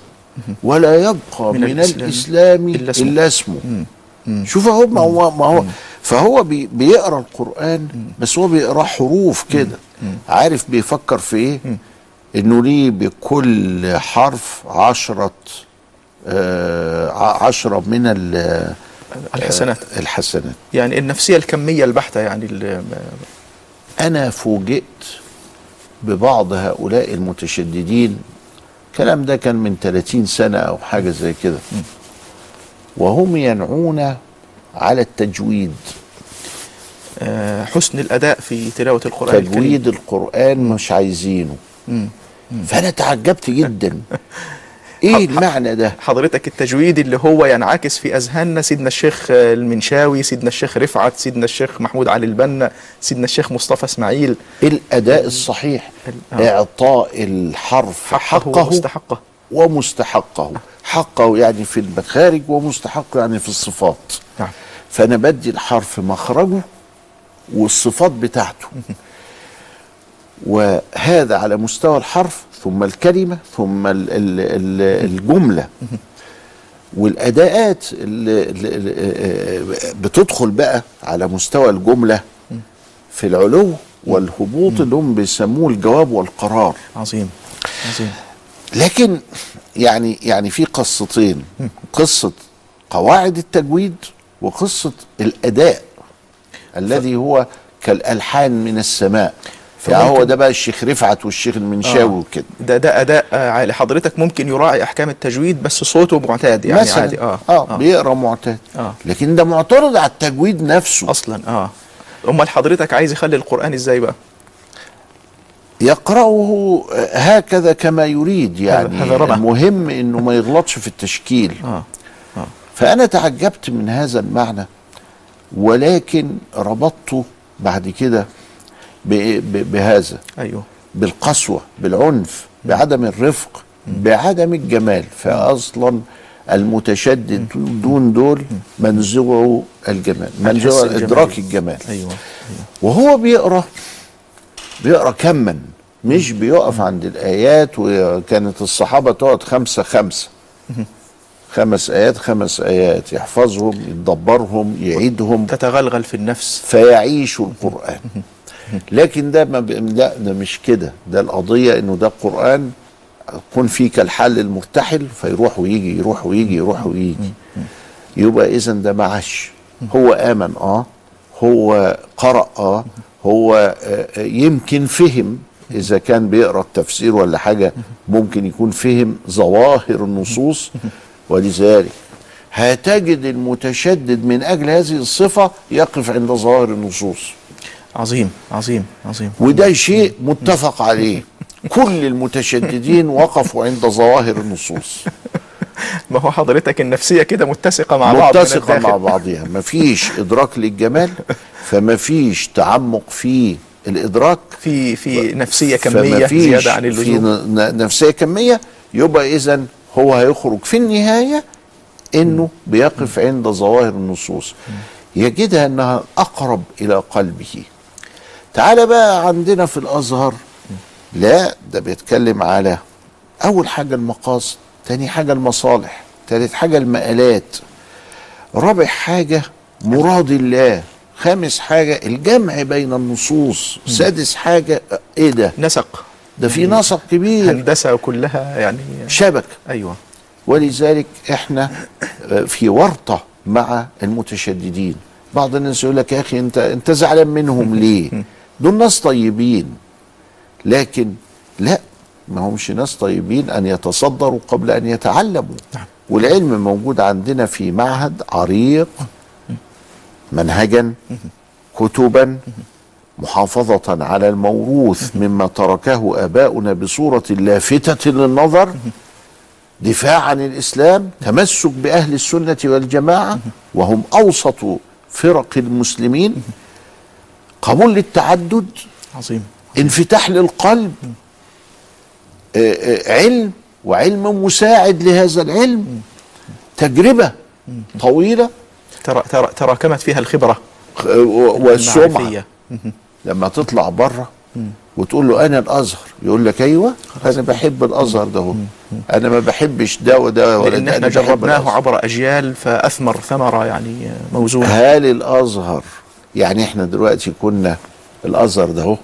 ولا يبقى من من, الإسلام الإسلام إلا إلا اسمه. اسمه, شوف أهو ما هو ما هو فهو بي بيقرأ القرآن بس هو بيقرأ حروف كده. عارف بيفكر في إيه؟ إنه ليه بكل حرف عشرة آه عشرة من ال- الحسنات. الحسنات. يعني النفسية الكمية البحتة يعني أنا فوجئت ببعض هؤلاء المتشددين الكلام ده كان من 30 سنة أو حاجة زي كده. وهم ينعون على التجويد. آه، حسن الأداء في تلاوة القرآن الكريم. تجويد القرآن مش عايزينه. فأنا تعجبت جدا. إيه المعنى ده؟ حضرتك التجويد اللي هو ينعكس في أذهاننا سيدنا الشيخ المنشاوي سيدنا الشيخ رفعت سيدنا الشيخ محمود علي البنا سيدنا الشيخ مصطفى إسماعيل. الأداء الصحيح آه. إعطاء الحرف حقه ومستحقه. ومستحقه. حقه يعني في المخارج ومستحقه يعني في الصفات. نعم. فأنا بدي الحرف مخرجه والصفات بتاعته. وهذا على مستوى الحرف ثم الكلمة ثم ال ال ال الجملة. والأداءات اللي اللي بتدخل بقى على مستوى الجملة في العلو والهبوط اللي هم بيسموه الجواب والقرار. عظيم عظيم. لكن يعني يعني في قصتين. قصة قواعد التجويد وقصة الأداء الذي هو كالألحان من السماء. يعني هو ده بقى الشيخ رفعت والشيخ المنشاوي آه. وكده. ده ده أداء آه، عالي حضرتك ممكن يراعي أحكام التجويد بس صوته معتاد يعني مثلا. عادي. آه. آه, آه. بيقرأ معتاد. آه. لكن ده معترض على التجويد نفسه. أصلا آه. أمال حضرتك عايز يخلي القرآن إزاي بقى؟ يقرأه هكذا كما يريد يعني. المهم إنه ما يغلطش في التشكيل. آه. آه. فأنا تعجبت من هذا المعنى ولكن ربطته بعد كده بهذا. أيوه. بالقسوة بالعنف بعدم الرفق بعدم الجمال. فأصلا المتشدد دون دول منزوع الجمال منزوع. إدراك الجمال. أيوه. وهو بيقرأ بيقرأ كما مش بيقف عند الآيات وكانت الصحابة تقعد خمسة خمسة. خمس آيات خمس آيات. يحفظهم يدبرهم يعيدهم. تتغلغل في النفس. فيعيشوا القرآن. لكن ده ما ب... لا ده مش كده. ده القضية إنه ده قرآن يكون فيه كالحل المرتحل فيروح ويجي يروح ويجي يروح ويجي. يبقى اذا ده معاش. هو آمن آه. هو قرأ آه. هو آه، آه، يمكن فهم. إذا كان بيقرأ التفسير ولا حاجة ممكن يكون فهم ظواهر النصوص. ولذلك هتجد المتشدد من أجل هذه الصفة يقف عند ظواهر النصوص. عظيم عظيم عظيم. وده شيء متفق عليه. كل المتشددين وقفوا عند ظواهر النصوص. ما هو حضرتك النفسية كده متسقة مع بعض متسقة. مع بعضها مفيش إدراك للجمال فمفيش تعمق في الإدراك في في نفسية كمية فمفيش زيادة عن في اللزوم. ن- نفسية كمية يبقى إذا هو هيخرج. في النهاية إنه بيقف عند ظواهر النصوص. يجدها أنها أقرب إلى قلبه. تعال بقى عندنا في الأزهر. لا ده بيتكلم على أول حاجة المقاصد تاني حاجة المصالح تالت حاجة المآلات رابع حاجة مراد الله خامس حاجة الجمع بين النصوص سادس حاجة إيه ده؟ نسق. ده في نسق كبير. هندسة كلها يعني شبكة أيوه. ولذلك إحنا في ورطة مع المتشددين. بعض الناس يقول لك يا أخي أنت أنت زعلان منهم ليه؟ دول ناس طيبين. لكن لا ما همش ناس طيبين أن يتصدروا قبل أن يتعلموا. والعلم موجود عندنا في معهد عريق منهجا كتبا محافظة على الموروث مما تركه آباؤنا بصورة لافتة للنظر دفاع عن الإسلام تمسك بأهل السنة والجماعة وهم أوسط فرق المسلمين قبول للتعدد عظيم. انفتاح للقلب آه، آه، علم وعلم مساعد لهذا العلم تجربة طويلة. ترى ترى تراكمت فيها الخبرة. آه، والسمعة. لما تطلع بره وتقول له أنا الأزهر يقول لك أيوه أنا بحب الأزهر ده. أنا ما بحبش ده وده ولا لأن إحنا جربناه. عبر أجيال فأثمر ثمرة يعني موزونة. هل الأزهر يعني إحنا دلوقتي كنا الأزهر ده هو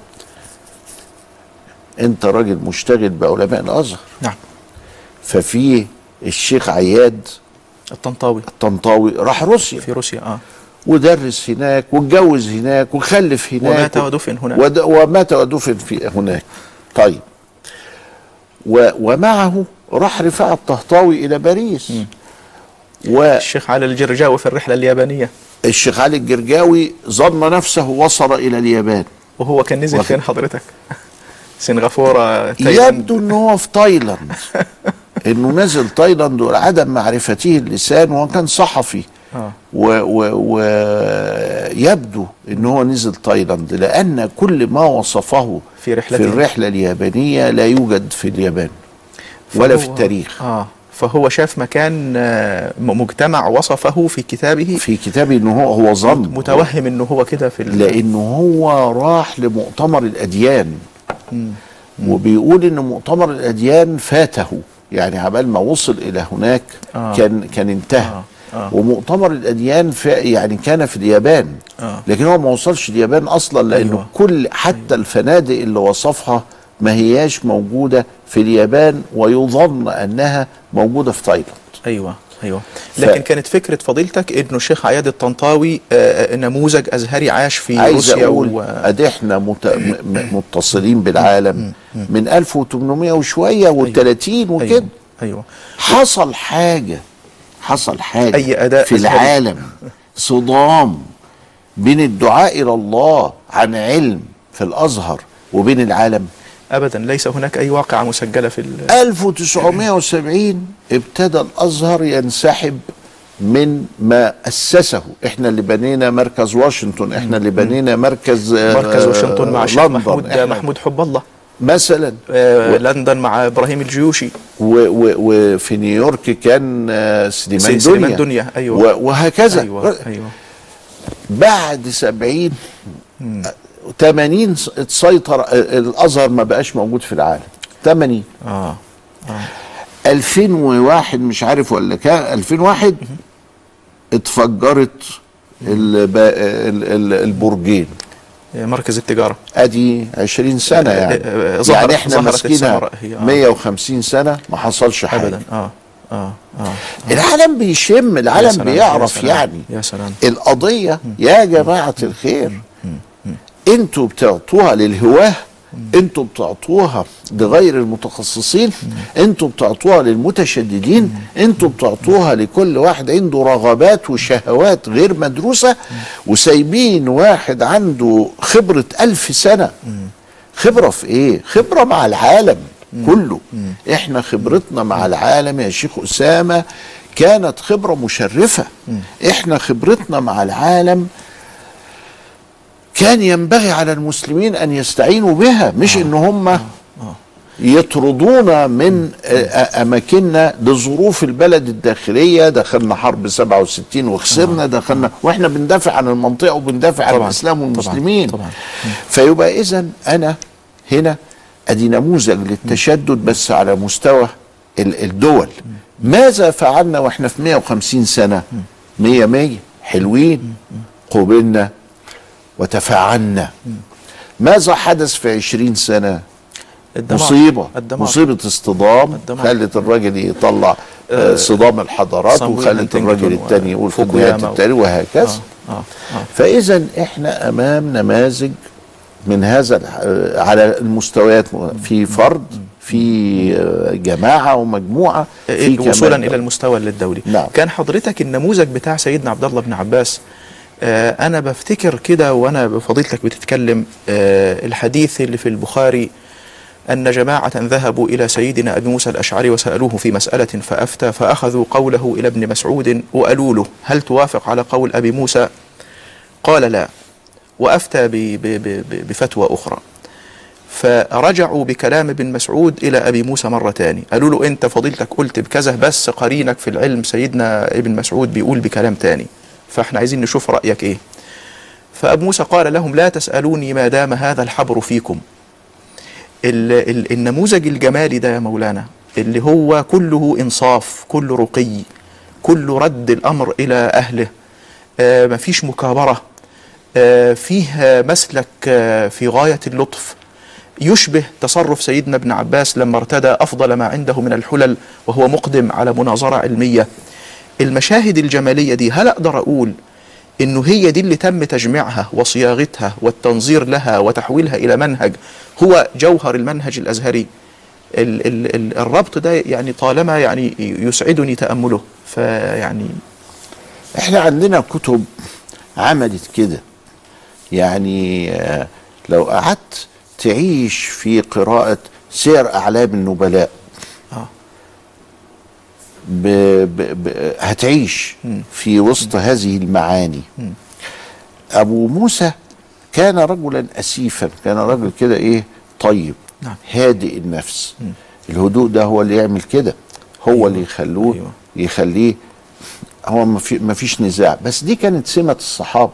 انت راجل مشتغل بعلماء الأزهر. نعم. ففي الشيخ عياد الطنطاوي. الطنطاوي راح روسيا. في روسيا آه. ودرس هناك واتجوز هناك وخلف هناك. ومات ودفن هناك. ود ومات ودفن في هناك. طيب. و ومعه راح رفاعة الطهطاوي إلى باريس. الشيخ علي الجرجاوي في الرحلة اليابانية. والشيخ علي الجرجاوي ظن نفسه وصل إلى اليابان وهو كان نزل. فين حضرتك سنغافورة يبدو ان هو في تايلاند إنه نزل تايلاند وعدم معرفته اللسان وهو كان صحفي آه. ويبدو ان هو نزل تايلاند لأن كل ما وصفه في. في الرحلة اليابانية لا يوجد في اليابان ولا في التاريخ آه فهو شاف مكان آه، مجتمع وصفه في كتابه في كتابه ان هو هو ظن متوهم إنه هو كده في لأنه هو راح لمؤتمر الأديان وبيقول إن مؤتمر الأديان فاته يعني عبال ما وصل إلى هناك آه. كان كان انتهى آه. آه. ومؤتمر الأديان يعني كان في اليابان آه. لكن هو ما وصلش اليابان أصلا لأنه أيوة. كل حتى الفنادق اللي وصفها ما هياش موجودة في اليابان ويظن أنها موجودة في تايلاند. أيوه أيوه. لكن كانت فكرة فضيلتك إنه الشيخ عياد الطنطاوي آه، آه، نموذج أزهري عاش في عايز روسيا أقول و... ادي إحنا مت... متصلين بالعالم من 1800 وشوية و30 وكده أيوه أيوه. حصل حاجة حصل حاجة أي أداء في أزهري. العالم. صدام بين الدعاء إلى الله عن علم في الأزهر وبين العالم ابدا ليس هناك أي واقعة مسجلة في ال- 1970 ابتدى الأزهر ينسحب من ما أسسه. إحنا اللي بنينا مركز واشنطن إحنا اللي بنينا مركز مركز واشنطن مع الشيخ. محمود إحنا- محمود حب الله. مثلا. آه، لندن مع إبراهيم الجيوشي. و و وفي نيويورك كان آه، سليمان دنيا سليمان دنيا، أيوة. و- وهكذا. أيوه أيوه. بعد 70 80 اتسيطر الأزهر ما بقاش موجود في العالم. 80 آه 2001 مش عارف ولا كان 2001 اتفجرت الب- ال- ال- البرجين. مركز التجارة. أدي 20 سنة يعني. آه، آه، ظهرت- يعني إحنا ماسكينها الثمرة. هي، آه. 150 سنة ما حصلش حاجة. ابدا. آه آه آه. العالم بيشم يا العالم يا بيعرف سلام، يعني. يا سلام. القضية يا جماعة الخير. أنتوا بتعطوها للهواه أنتوا بتعطوها لغير المتخصصين أنتوا بتعطوها للمتشددين أنتوا بتعطوها لكل واحد عنده رغبات وشهوات غير مدروسة وسايبين واحد عنده خبرة ألف سنة. خبرة في إيه؟ خبرة مع العالم كله. إحنا خبرتنا مع العالم يا شيخ أسامة كانت خبرة مشرفة. إحنا خبرتنا مع العالم كان ينبغي على المسلمين أن يستعينوا بها مش إن هم يطردونا من آه، أماكننا لظروف البلد الداخلية. دخلنا حرب 67 وخسرنا دخلنا وإحنا بندافع عن المنطقة وبندافع عن طبعاً، الإسلام والمسلمين. طبعاً. فيبقى اذا أنا هنا أدي نموذج للتشدد بس على مستوى ال- الدول. ماذا فعلنا وإحنا في 150 سنة؟ 100 100 حلوين قوبلنا وتفاعلنا. ماذا حدث في 20 سنة؟ الدمار. مصيبة. الدمار. مصيبة اصطدام الدمار. خلت الراجل يطلع آه، صدام الحضارات وخلت الراجل التاني يقول و- التاريخ وهكذا. آه آه فإذا إحنا أمام نماذج من هذا آه، على المستويات في فرد في آه، جماعة ومجموعة في وصولا إلى المستوى الدولي. نعم. كان حضرتك النموذج بتاع سيدنا عبد الله بن عباس آه أنا بفتكر كده وأنا بفضيلتك بتتكلم آه الحديث اللي في البخاري أن جماعة ذهبوا إلى سيدنا أبي موسى الأشعري وسألوه في مسألة فأفتى فأخذوا قوله إلى ابن مسعود وقالوا له هل توافق على قول أبي موسى؟ قال لا. ب- بفتوى أخرى. فرجعوا بكلام ابن مسعود إلى أبي موسى مره تاني قالوا له أنت فضيلتك قلت بكذا بس قرينك في العلم سيدنا ابن مسعود بيقول بكلام تاني. فاحنا عايزين نشوف رأيك إيه. فأبو موسى قال لهم لا تسألوني ما دام هذا الحبر فيكم. ال ال النموذج الجمالي ده يا مولانا اللي هو كله إنصاف كله رقي كله رد الأمر إلى أهله آه مفيش مكابرة آه فيه مسلك آه في غاية اللطف. يشبه تصرف سيدنا ابن عباس لما ارتدى أفضل ما عنده من الحلل وهو مقدم على مناظرة علمية. المشاهد الجمالية دي هل أقدر أقول إنه هي دي اللي تم تجميعها وصياغتها والتنظير لها وتحويلها إلى منهج هو جوهر المنهج الأزهري ال ال ال الربط ده يعني طالما يعني يسعدني تأمله فيعني إحنا عندنا كتب عملت كده يعني آه، لو قعدت تعيش في قراءة سير أعلام النبلاء. ب ب ب هتعيش في وسط هذه المعاني. أبو موسى كان رجلا أسيفا كان رجل كده إيه طيب نعم. هادئ النفس. الهدوء ده هو اللي يعمل كده هو اللي يخلوه أيوة. يخليه هو ما فيش نزاع. بس دي كانت سمة الصحابة.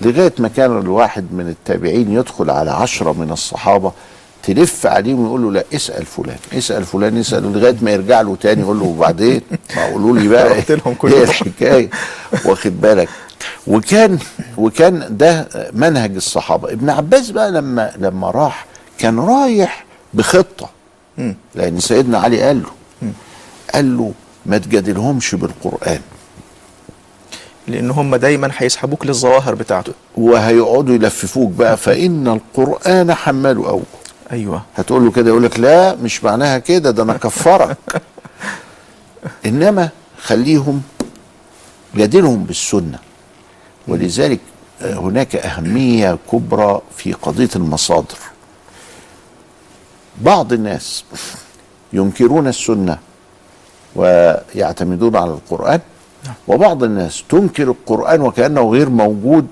لغاية ما كان الواحد من التابعين يدخل على عشرة من الصحابة تلف عليهم ويقول له لا اسأل فلان اسأل فلان اسأل لغاية ما يرجع له تاني يقول له وبعدين؟ ما قولوا لي بقى. رحت لهم كل إيه مرة. الحكاية؟ واخد بالك. وكان وكان ده منهج الصحابة. ابن عباس بقى لما لما راح كان رايح بخطة. مم. لأن سيدنا علي قال له قال له ما تجادلهمش بالقرآن. لأن هم دايما هيسحبوك للظواهر بتاعته. وهيقعدوا يلففوك بقى. فإن القرآن حماله أوجه. أيوه. هتقول له كده يقول لك لا مش معناها كده ده أنا كفرك. إنما خليهم جادلهم بالسنة. ولذلك آه، هناك أهمية كبرى في قضية المصادر. بعض الناس ينكرون السنة ويعتمدون على القرآن وبعض الناس تنكر القرآن وكأنه غير موجود.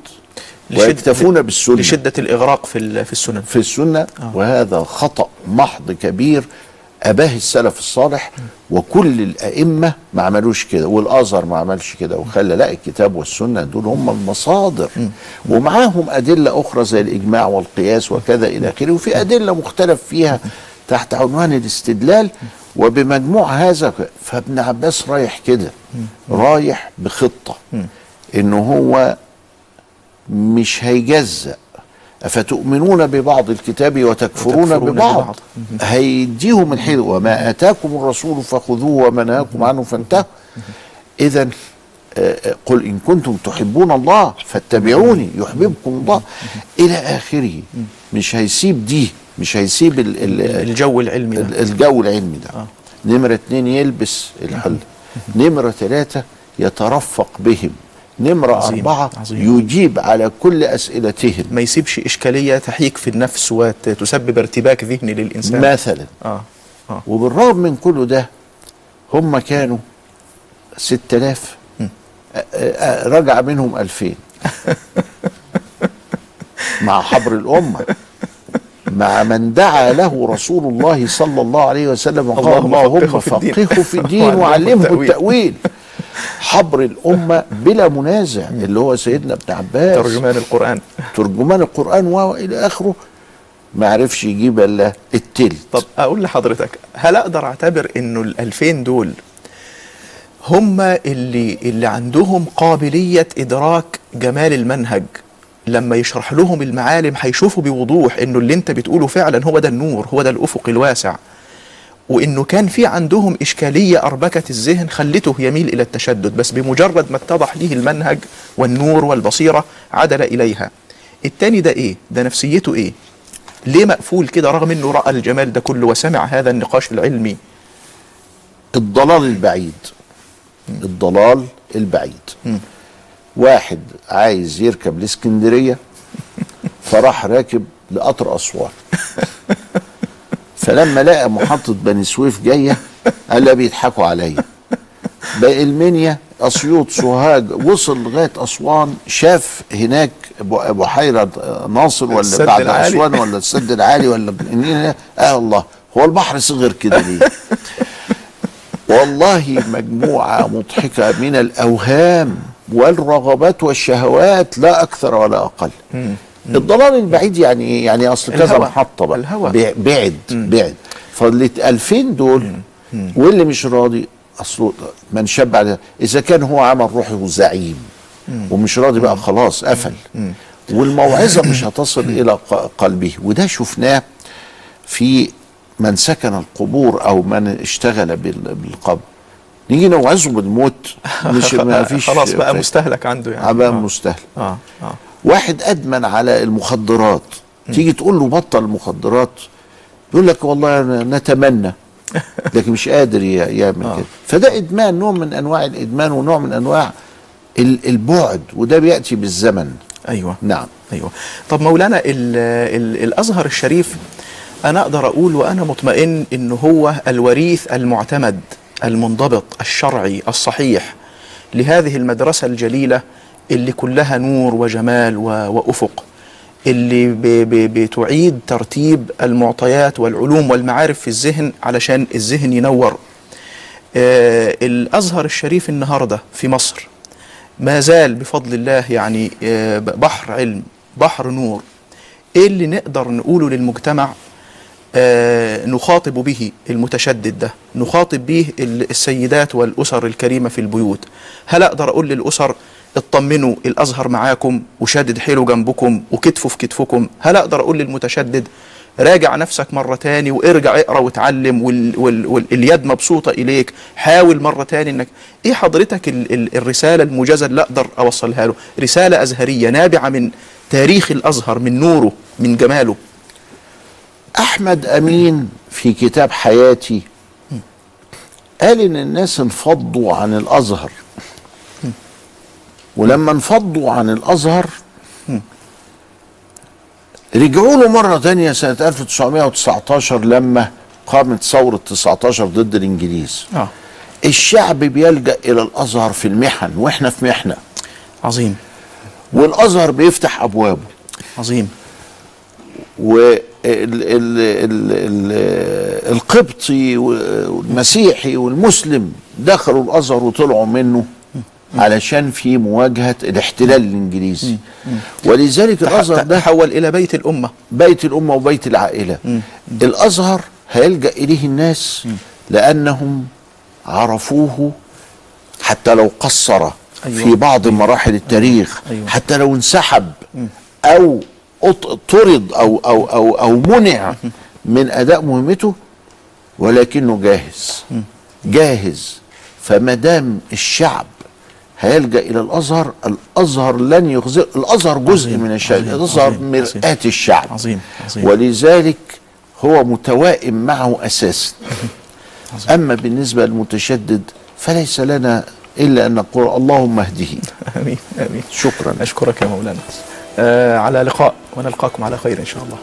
ويكتفون بالسنة. لشدة الإغراق في في السنن. في السنة وهذا خطأ محض كبير أباه السلف الصالح وكل الأئمة ما عملوش كده والأزهر ما عملش كده وخلى لا الكتاب والسنة دول هم المصادر. ومعاهم أدلة أخرى زي الإجماع والقياس وكذا إلى آخره وفي أدلة مختلف فيها تحت عنوان الاستدلال وبمجموع هذا فابن عباس رايح كده رايح بخطة إنه هو مش هيجزأ. أفتؤمنون ببعض الكتاب وتكفرون, وتكفرون ببعض, ببعض. هيديهم الحيل. وما آتاكم الرسول فخذوه وما نهاكم عنه فانتهوا. إذا قل إن كنتم تحبون الله فاتبعوني يحببكم الله. إلى آخره. مش هيسيب دي مش هيسيب ال ال الجو العلمي ده. ال- الجو العلمي ده. نمرة اتنين يلبس الحل نمرة ثلاثة يترفق بهم. نمرة عظيم، أربعة عظيم. يجيب على كل أسئلتهم ما يسيبش إشكالية تحيك في النفس وتسبب ارتباك ذهني للإنسان مثلا آه. آه. وبالرغم من كل ده هم كانوا 6000 آه، آه، رجع منهم 2000 مع حبر الأمة مع من دعا له رسول الله صلى الله عليه وسلم وقال اللهم فقهه في الدين. وعلمه التأويل. حبر الأمة بلا منازع اللي هو سيدنا ابن عباس. ترجمان القرآن. ترجمان القرآن وإلى آخره. ما عرفش يجيب إلا التلت. طب أقول لحضرتك هل أقدر أعتبر إنه الألفين دول هم اللي اللي عندهم قابلية إدراك جمال المنهج؟ لما يشرح لهم المعالم هيشوفوا بوضوح إنه اللي أنت بتقوله فعلا هو ده النور هو ده الأفق الواسع. وإنه كان في عندهم إشكالية أربكت الذهن خلته يميل إلى التشدد. بس بمجرد ما اتضح ليه المنهج والنور والبصيرة عدل إليها. التاني ده إيه؟ ده نفسيته إيه؟ ليه مقفول كده رغم إنه رأى الجمال ده كله وسمع هذا النقاش العلمي؟ الضلال البعيد. الضلال البعيد. واحد عايز يركب الإسكندرية فراح راكب لقطر أسوان. فلما لقى محطة بني سويف جاية قال لا بيضحكوا عليا. باقي المنيا أسيوط سوهاج وصل لغاية أسوان شاف هناك بو- بحيرة ناصر ولا السد بعد العالي. أسوان ولا السد العالي ولا منين آه الله. هو البحر صغر كده ليه؟ والله مجموعة مضحكة من الأوهام والرغبات والشهوات لا أكثر ولا أقل. الضلال البعيد يعني إيه؟ يعني أصل كذا. محطة بقى. الهوى. بع- بعد بعد. فاللي 2000 دول واللي مش راضي أصله من شب على إذا كان هو عمل روحه زعيم ومش راضي بقى خلاص قفل. والموعظة مش هتصل إلى ق- قلبه. وده شفناه في من سكن القبور أو من اشتغل بال- بالقبر. نيجي نوعظه بالموت. مش ما فيش خلاص بقى. مستهلك عنده يعني. عباء آه. مستهلك. آه. آه. واحد أدمن على المخدرات. تيجي تقول له بطل المخدرات يقول لك والله نتمنى لكن مش قادر يعمل كده. فده إدمان نوع من أنواع الإدمان ونوع من أنواع ال- البعد وده بيأتي بالزمن. أيوه. نعم. أيوه. طب مولانا ال ال الأزهر الشريف أنا أقدر أقول وأنا مطمئن انه هو الوريث المعتمد المنضبط الشرعي الصحيح لهذه المدرسة الجليلة اللي كلها نور وجمال و- وأفق اللي بتعيد ترتيب المعطيات والعلوم والمعارف في الذهن علشان الذهن ينور. آه الأزهر الشريف النهارده في مصر ما زال بفضل الله يعني آه، بحر علم بحر نور. إيه اللي نقدر نقوله للمجتمع؟ آه، نخاطب به المتشدد ده نخاطب به ال- السيدات والأسر الكريمة في البيوت. هل أقدر أقول للأسر اطمنوا الأزهر معاكم وشادد حيله جنبكم وكتفه في كتفكم. هل أقدر أقول للمتشدد راجع نفسك مرة تاني وارجع اقرأ وال وال واليد مبسوطة إليك. حاول مرة تاني إنك إيه حضرتك ال ال الرسالة الموجزة اللي أقدر أوصلها له؟ رسالة أزهرية نابعة من تاريخ الأزهر من نوره من جماله. أحمد أمين في كتاب حياتي قال إن الناس انفضوا عن الأزهر. ولما انفضوا عن الأزهر رجعوا له مرة تانية سنة 1919 لما قامت ثورة 19 ضد الإنجليز. آه. الشعب بيلجأ إلى الأزهر في المحن وإحنا في محنة. عظيم. والأزهر بيفتح أبوابه. عظيم. والقبطي والمسيحي والمسلم دخلوا الأزهر وطلعوا منه. علشان في مواجهة الاحتلال الإنجليزي. ولذلك الأزهر ده تحول إلى بيت الأمة. بيت الأمة وبيت العائلة. الأزهر هيلجأ إليه الناس لأنهم عرفوه حتى لو قصر أيوة. في بعض مراحل التاريخ أيوة. حتى لو انسحب أو طرد أو أو أو أو منع من أداء مهمته ولكنه جاهز. جاهز. فما دام الشعب هيلجأ إلى الأزهر الأزهر لن يخزق الأزهر جزء عظيم، من الشعب عظيم، الأزهر عظيم، مرآة الشعب. عظيم عظيم. ولذلك هو متوائم معه أساسا. أما بالنسبة للمتشدد فليس لنا إلا أن نقول اللهم اهده. آمين آمين. شكرا. أشكرك يا مولانا. آه على لقاء ونلقاكم على خير إن شاء الله.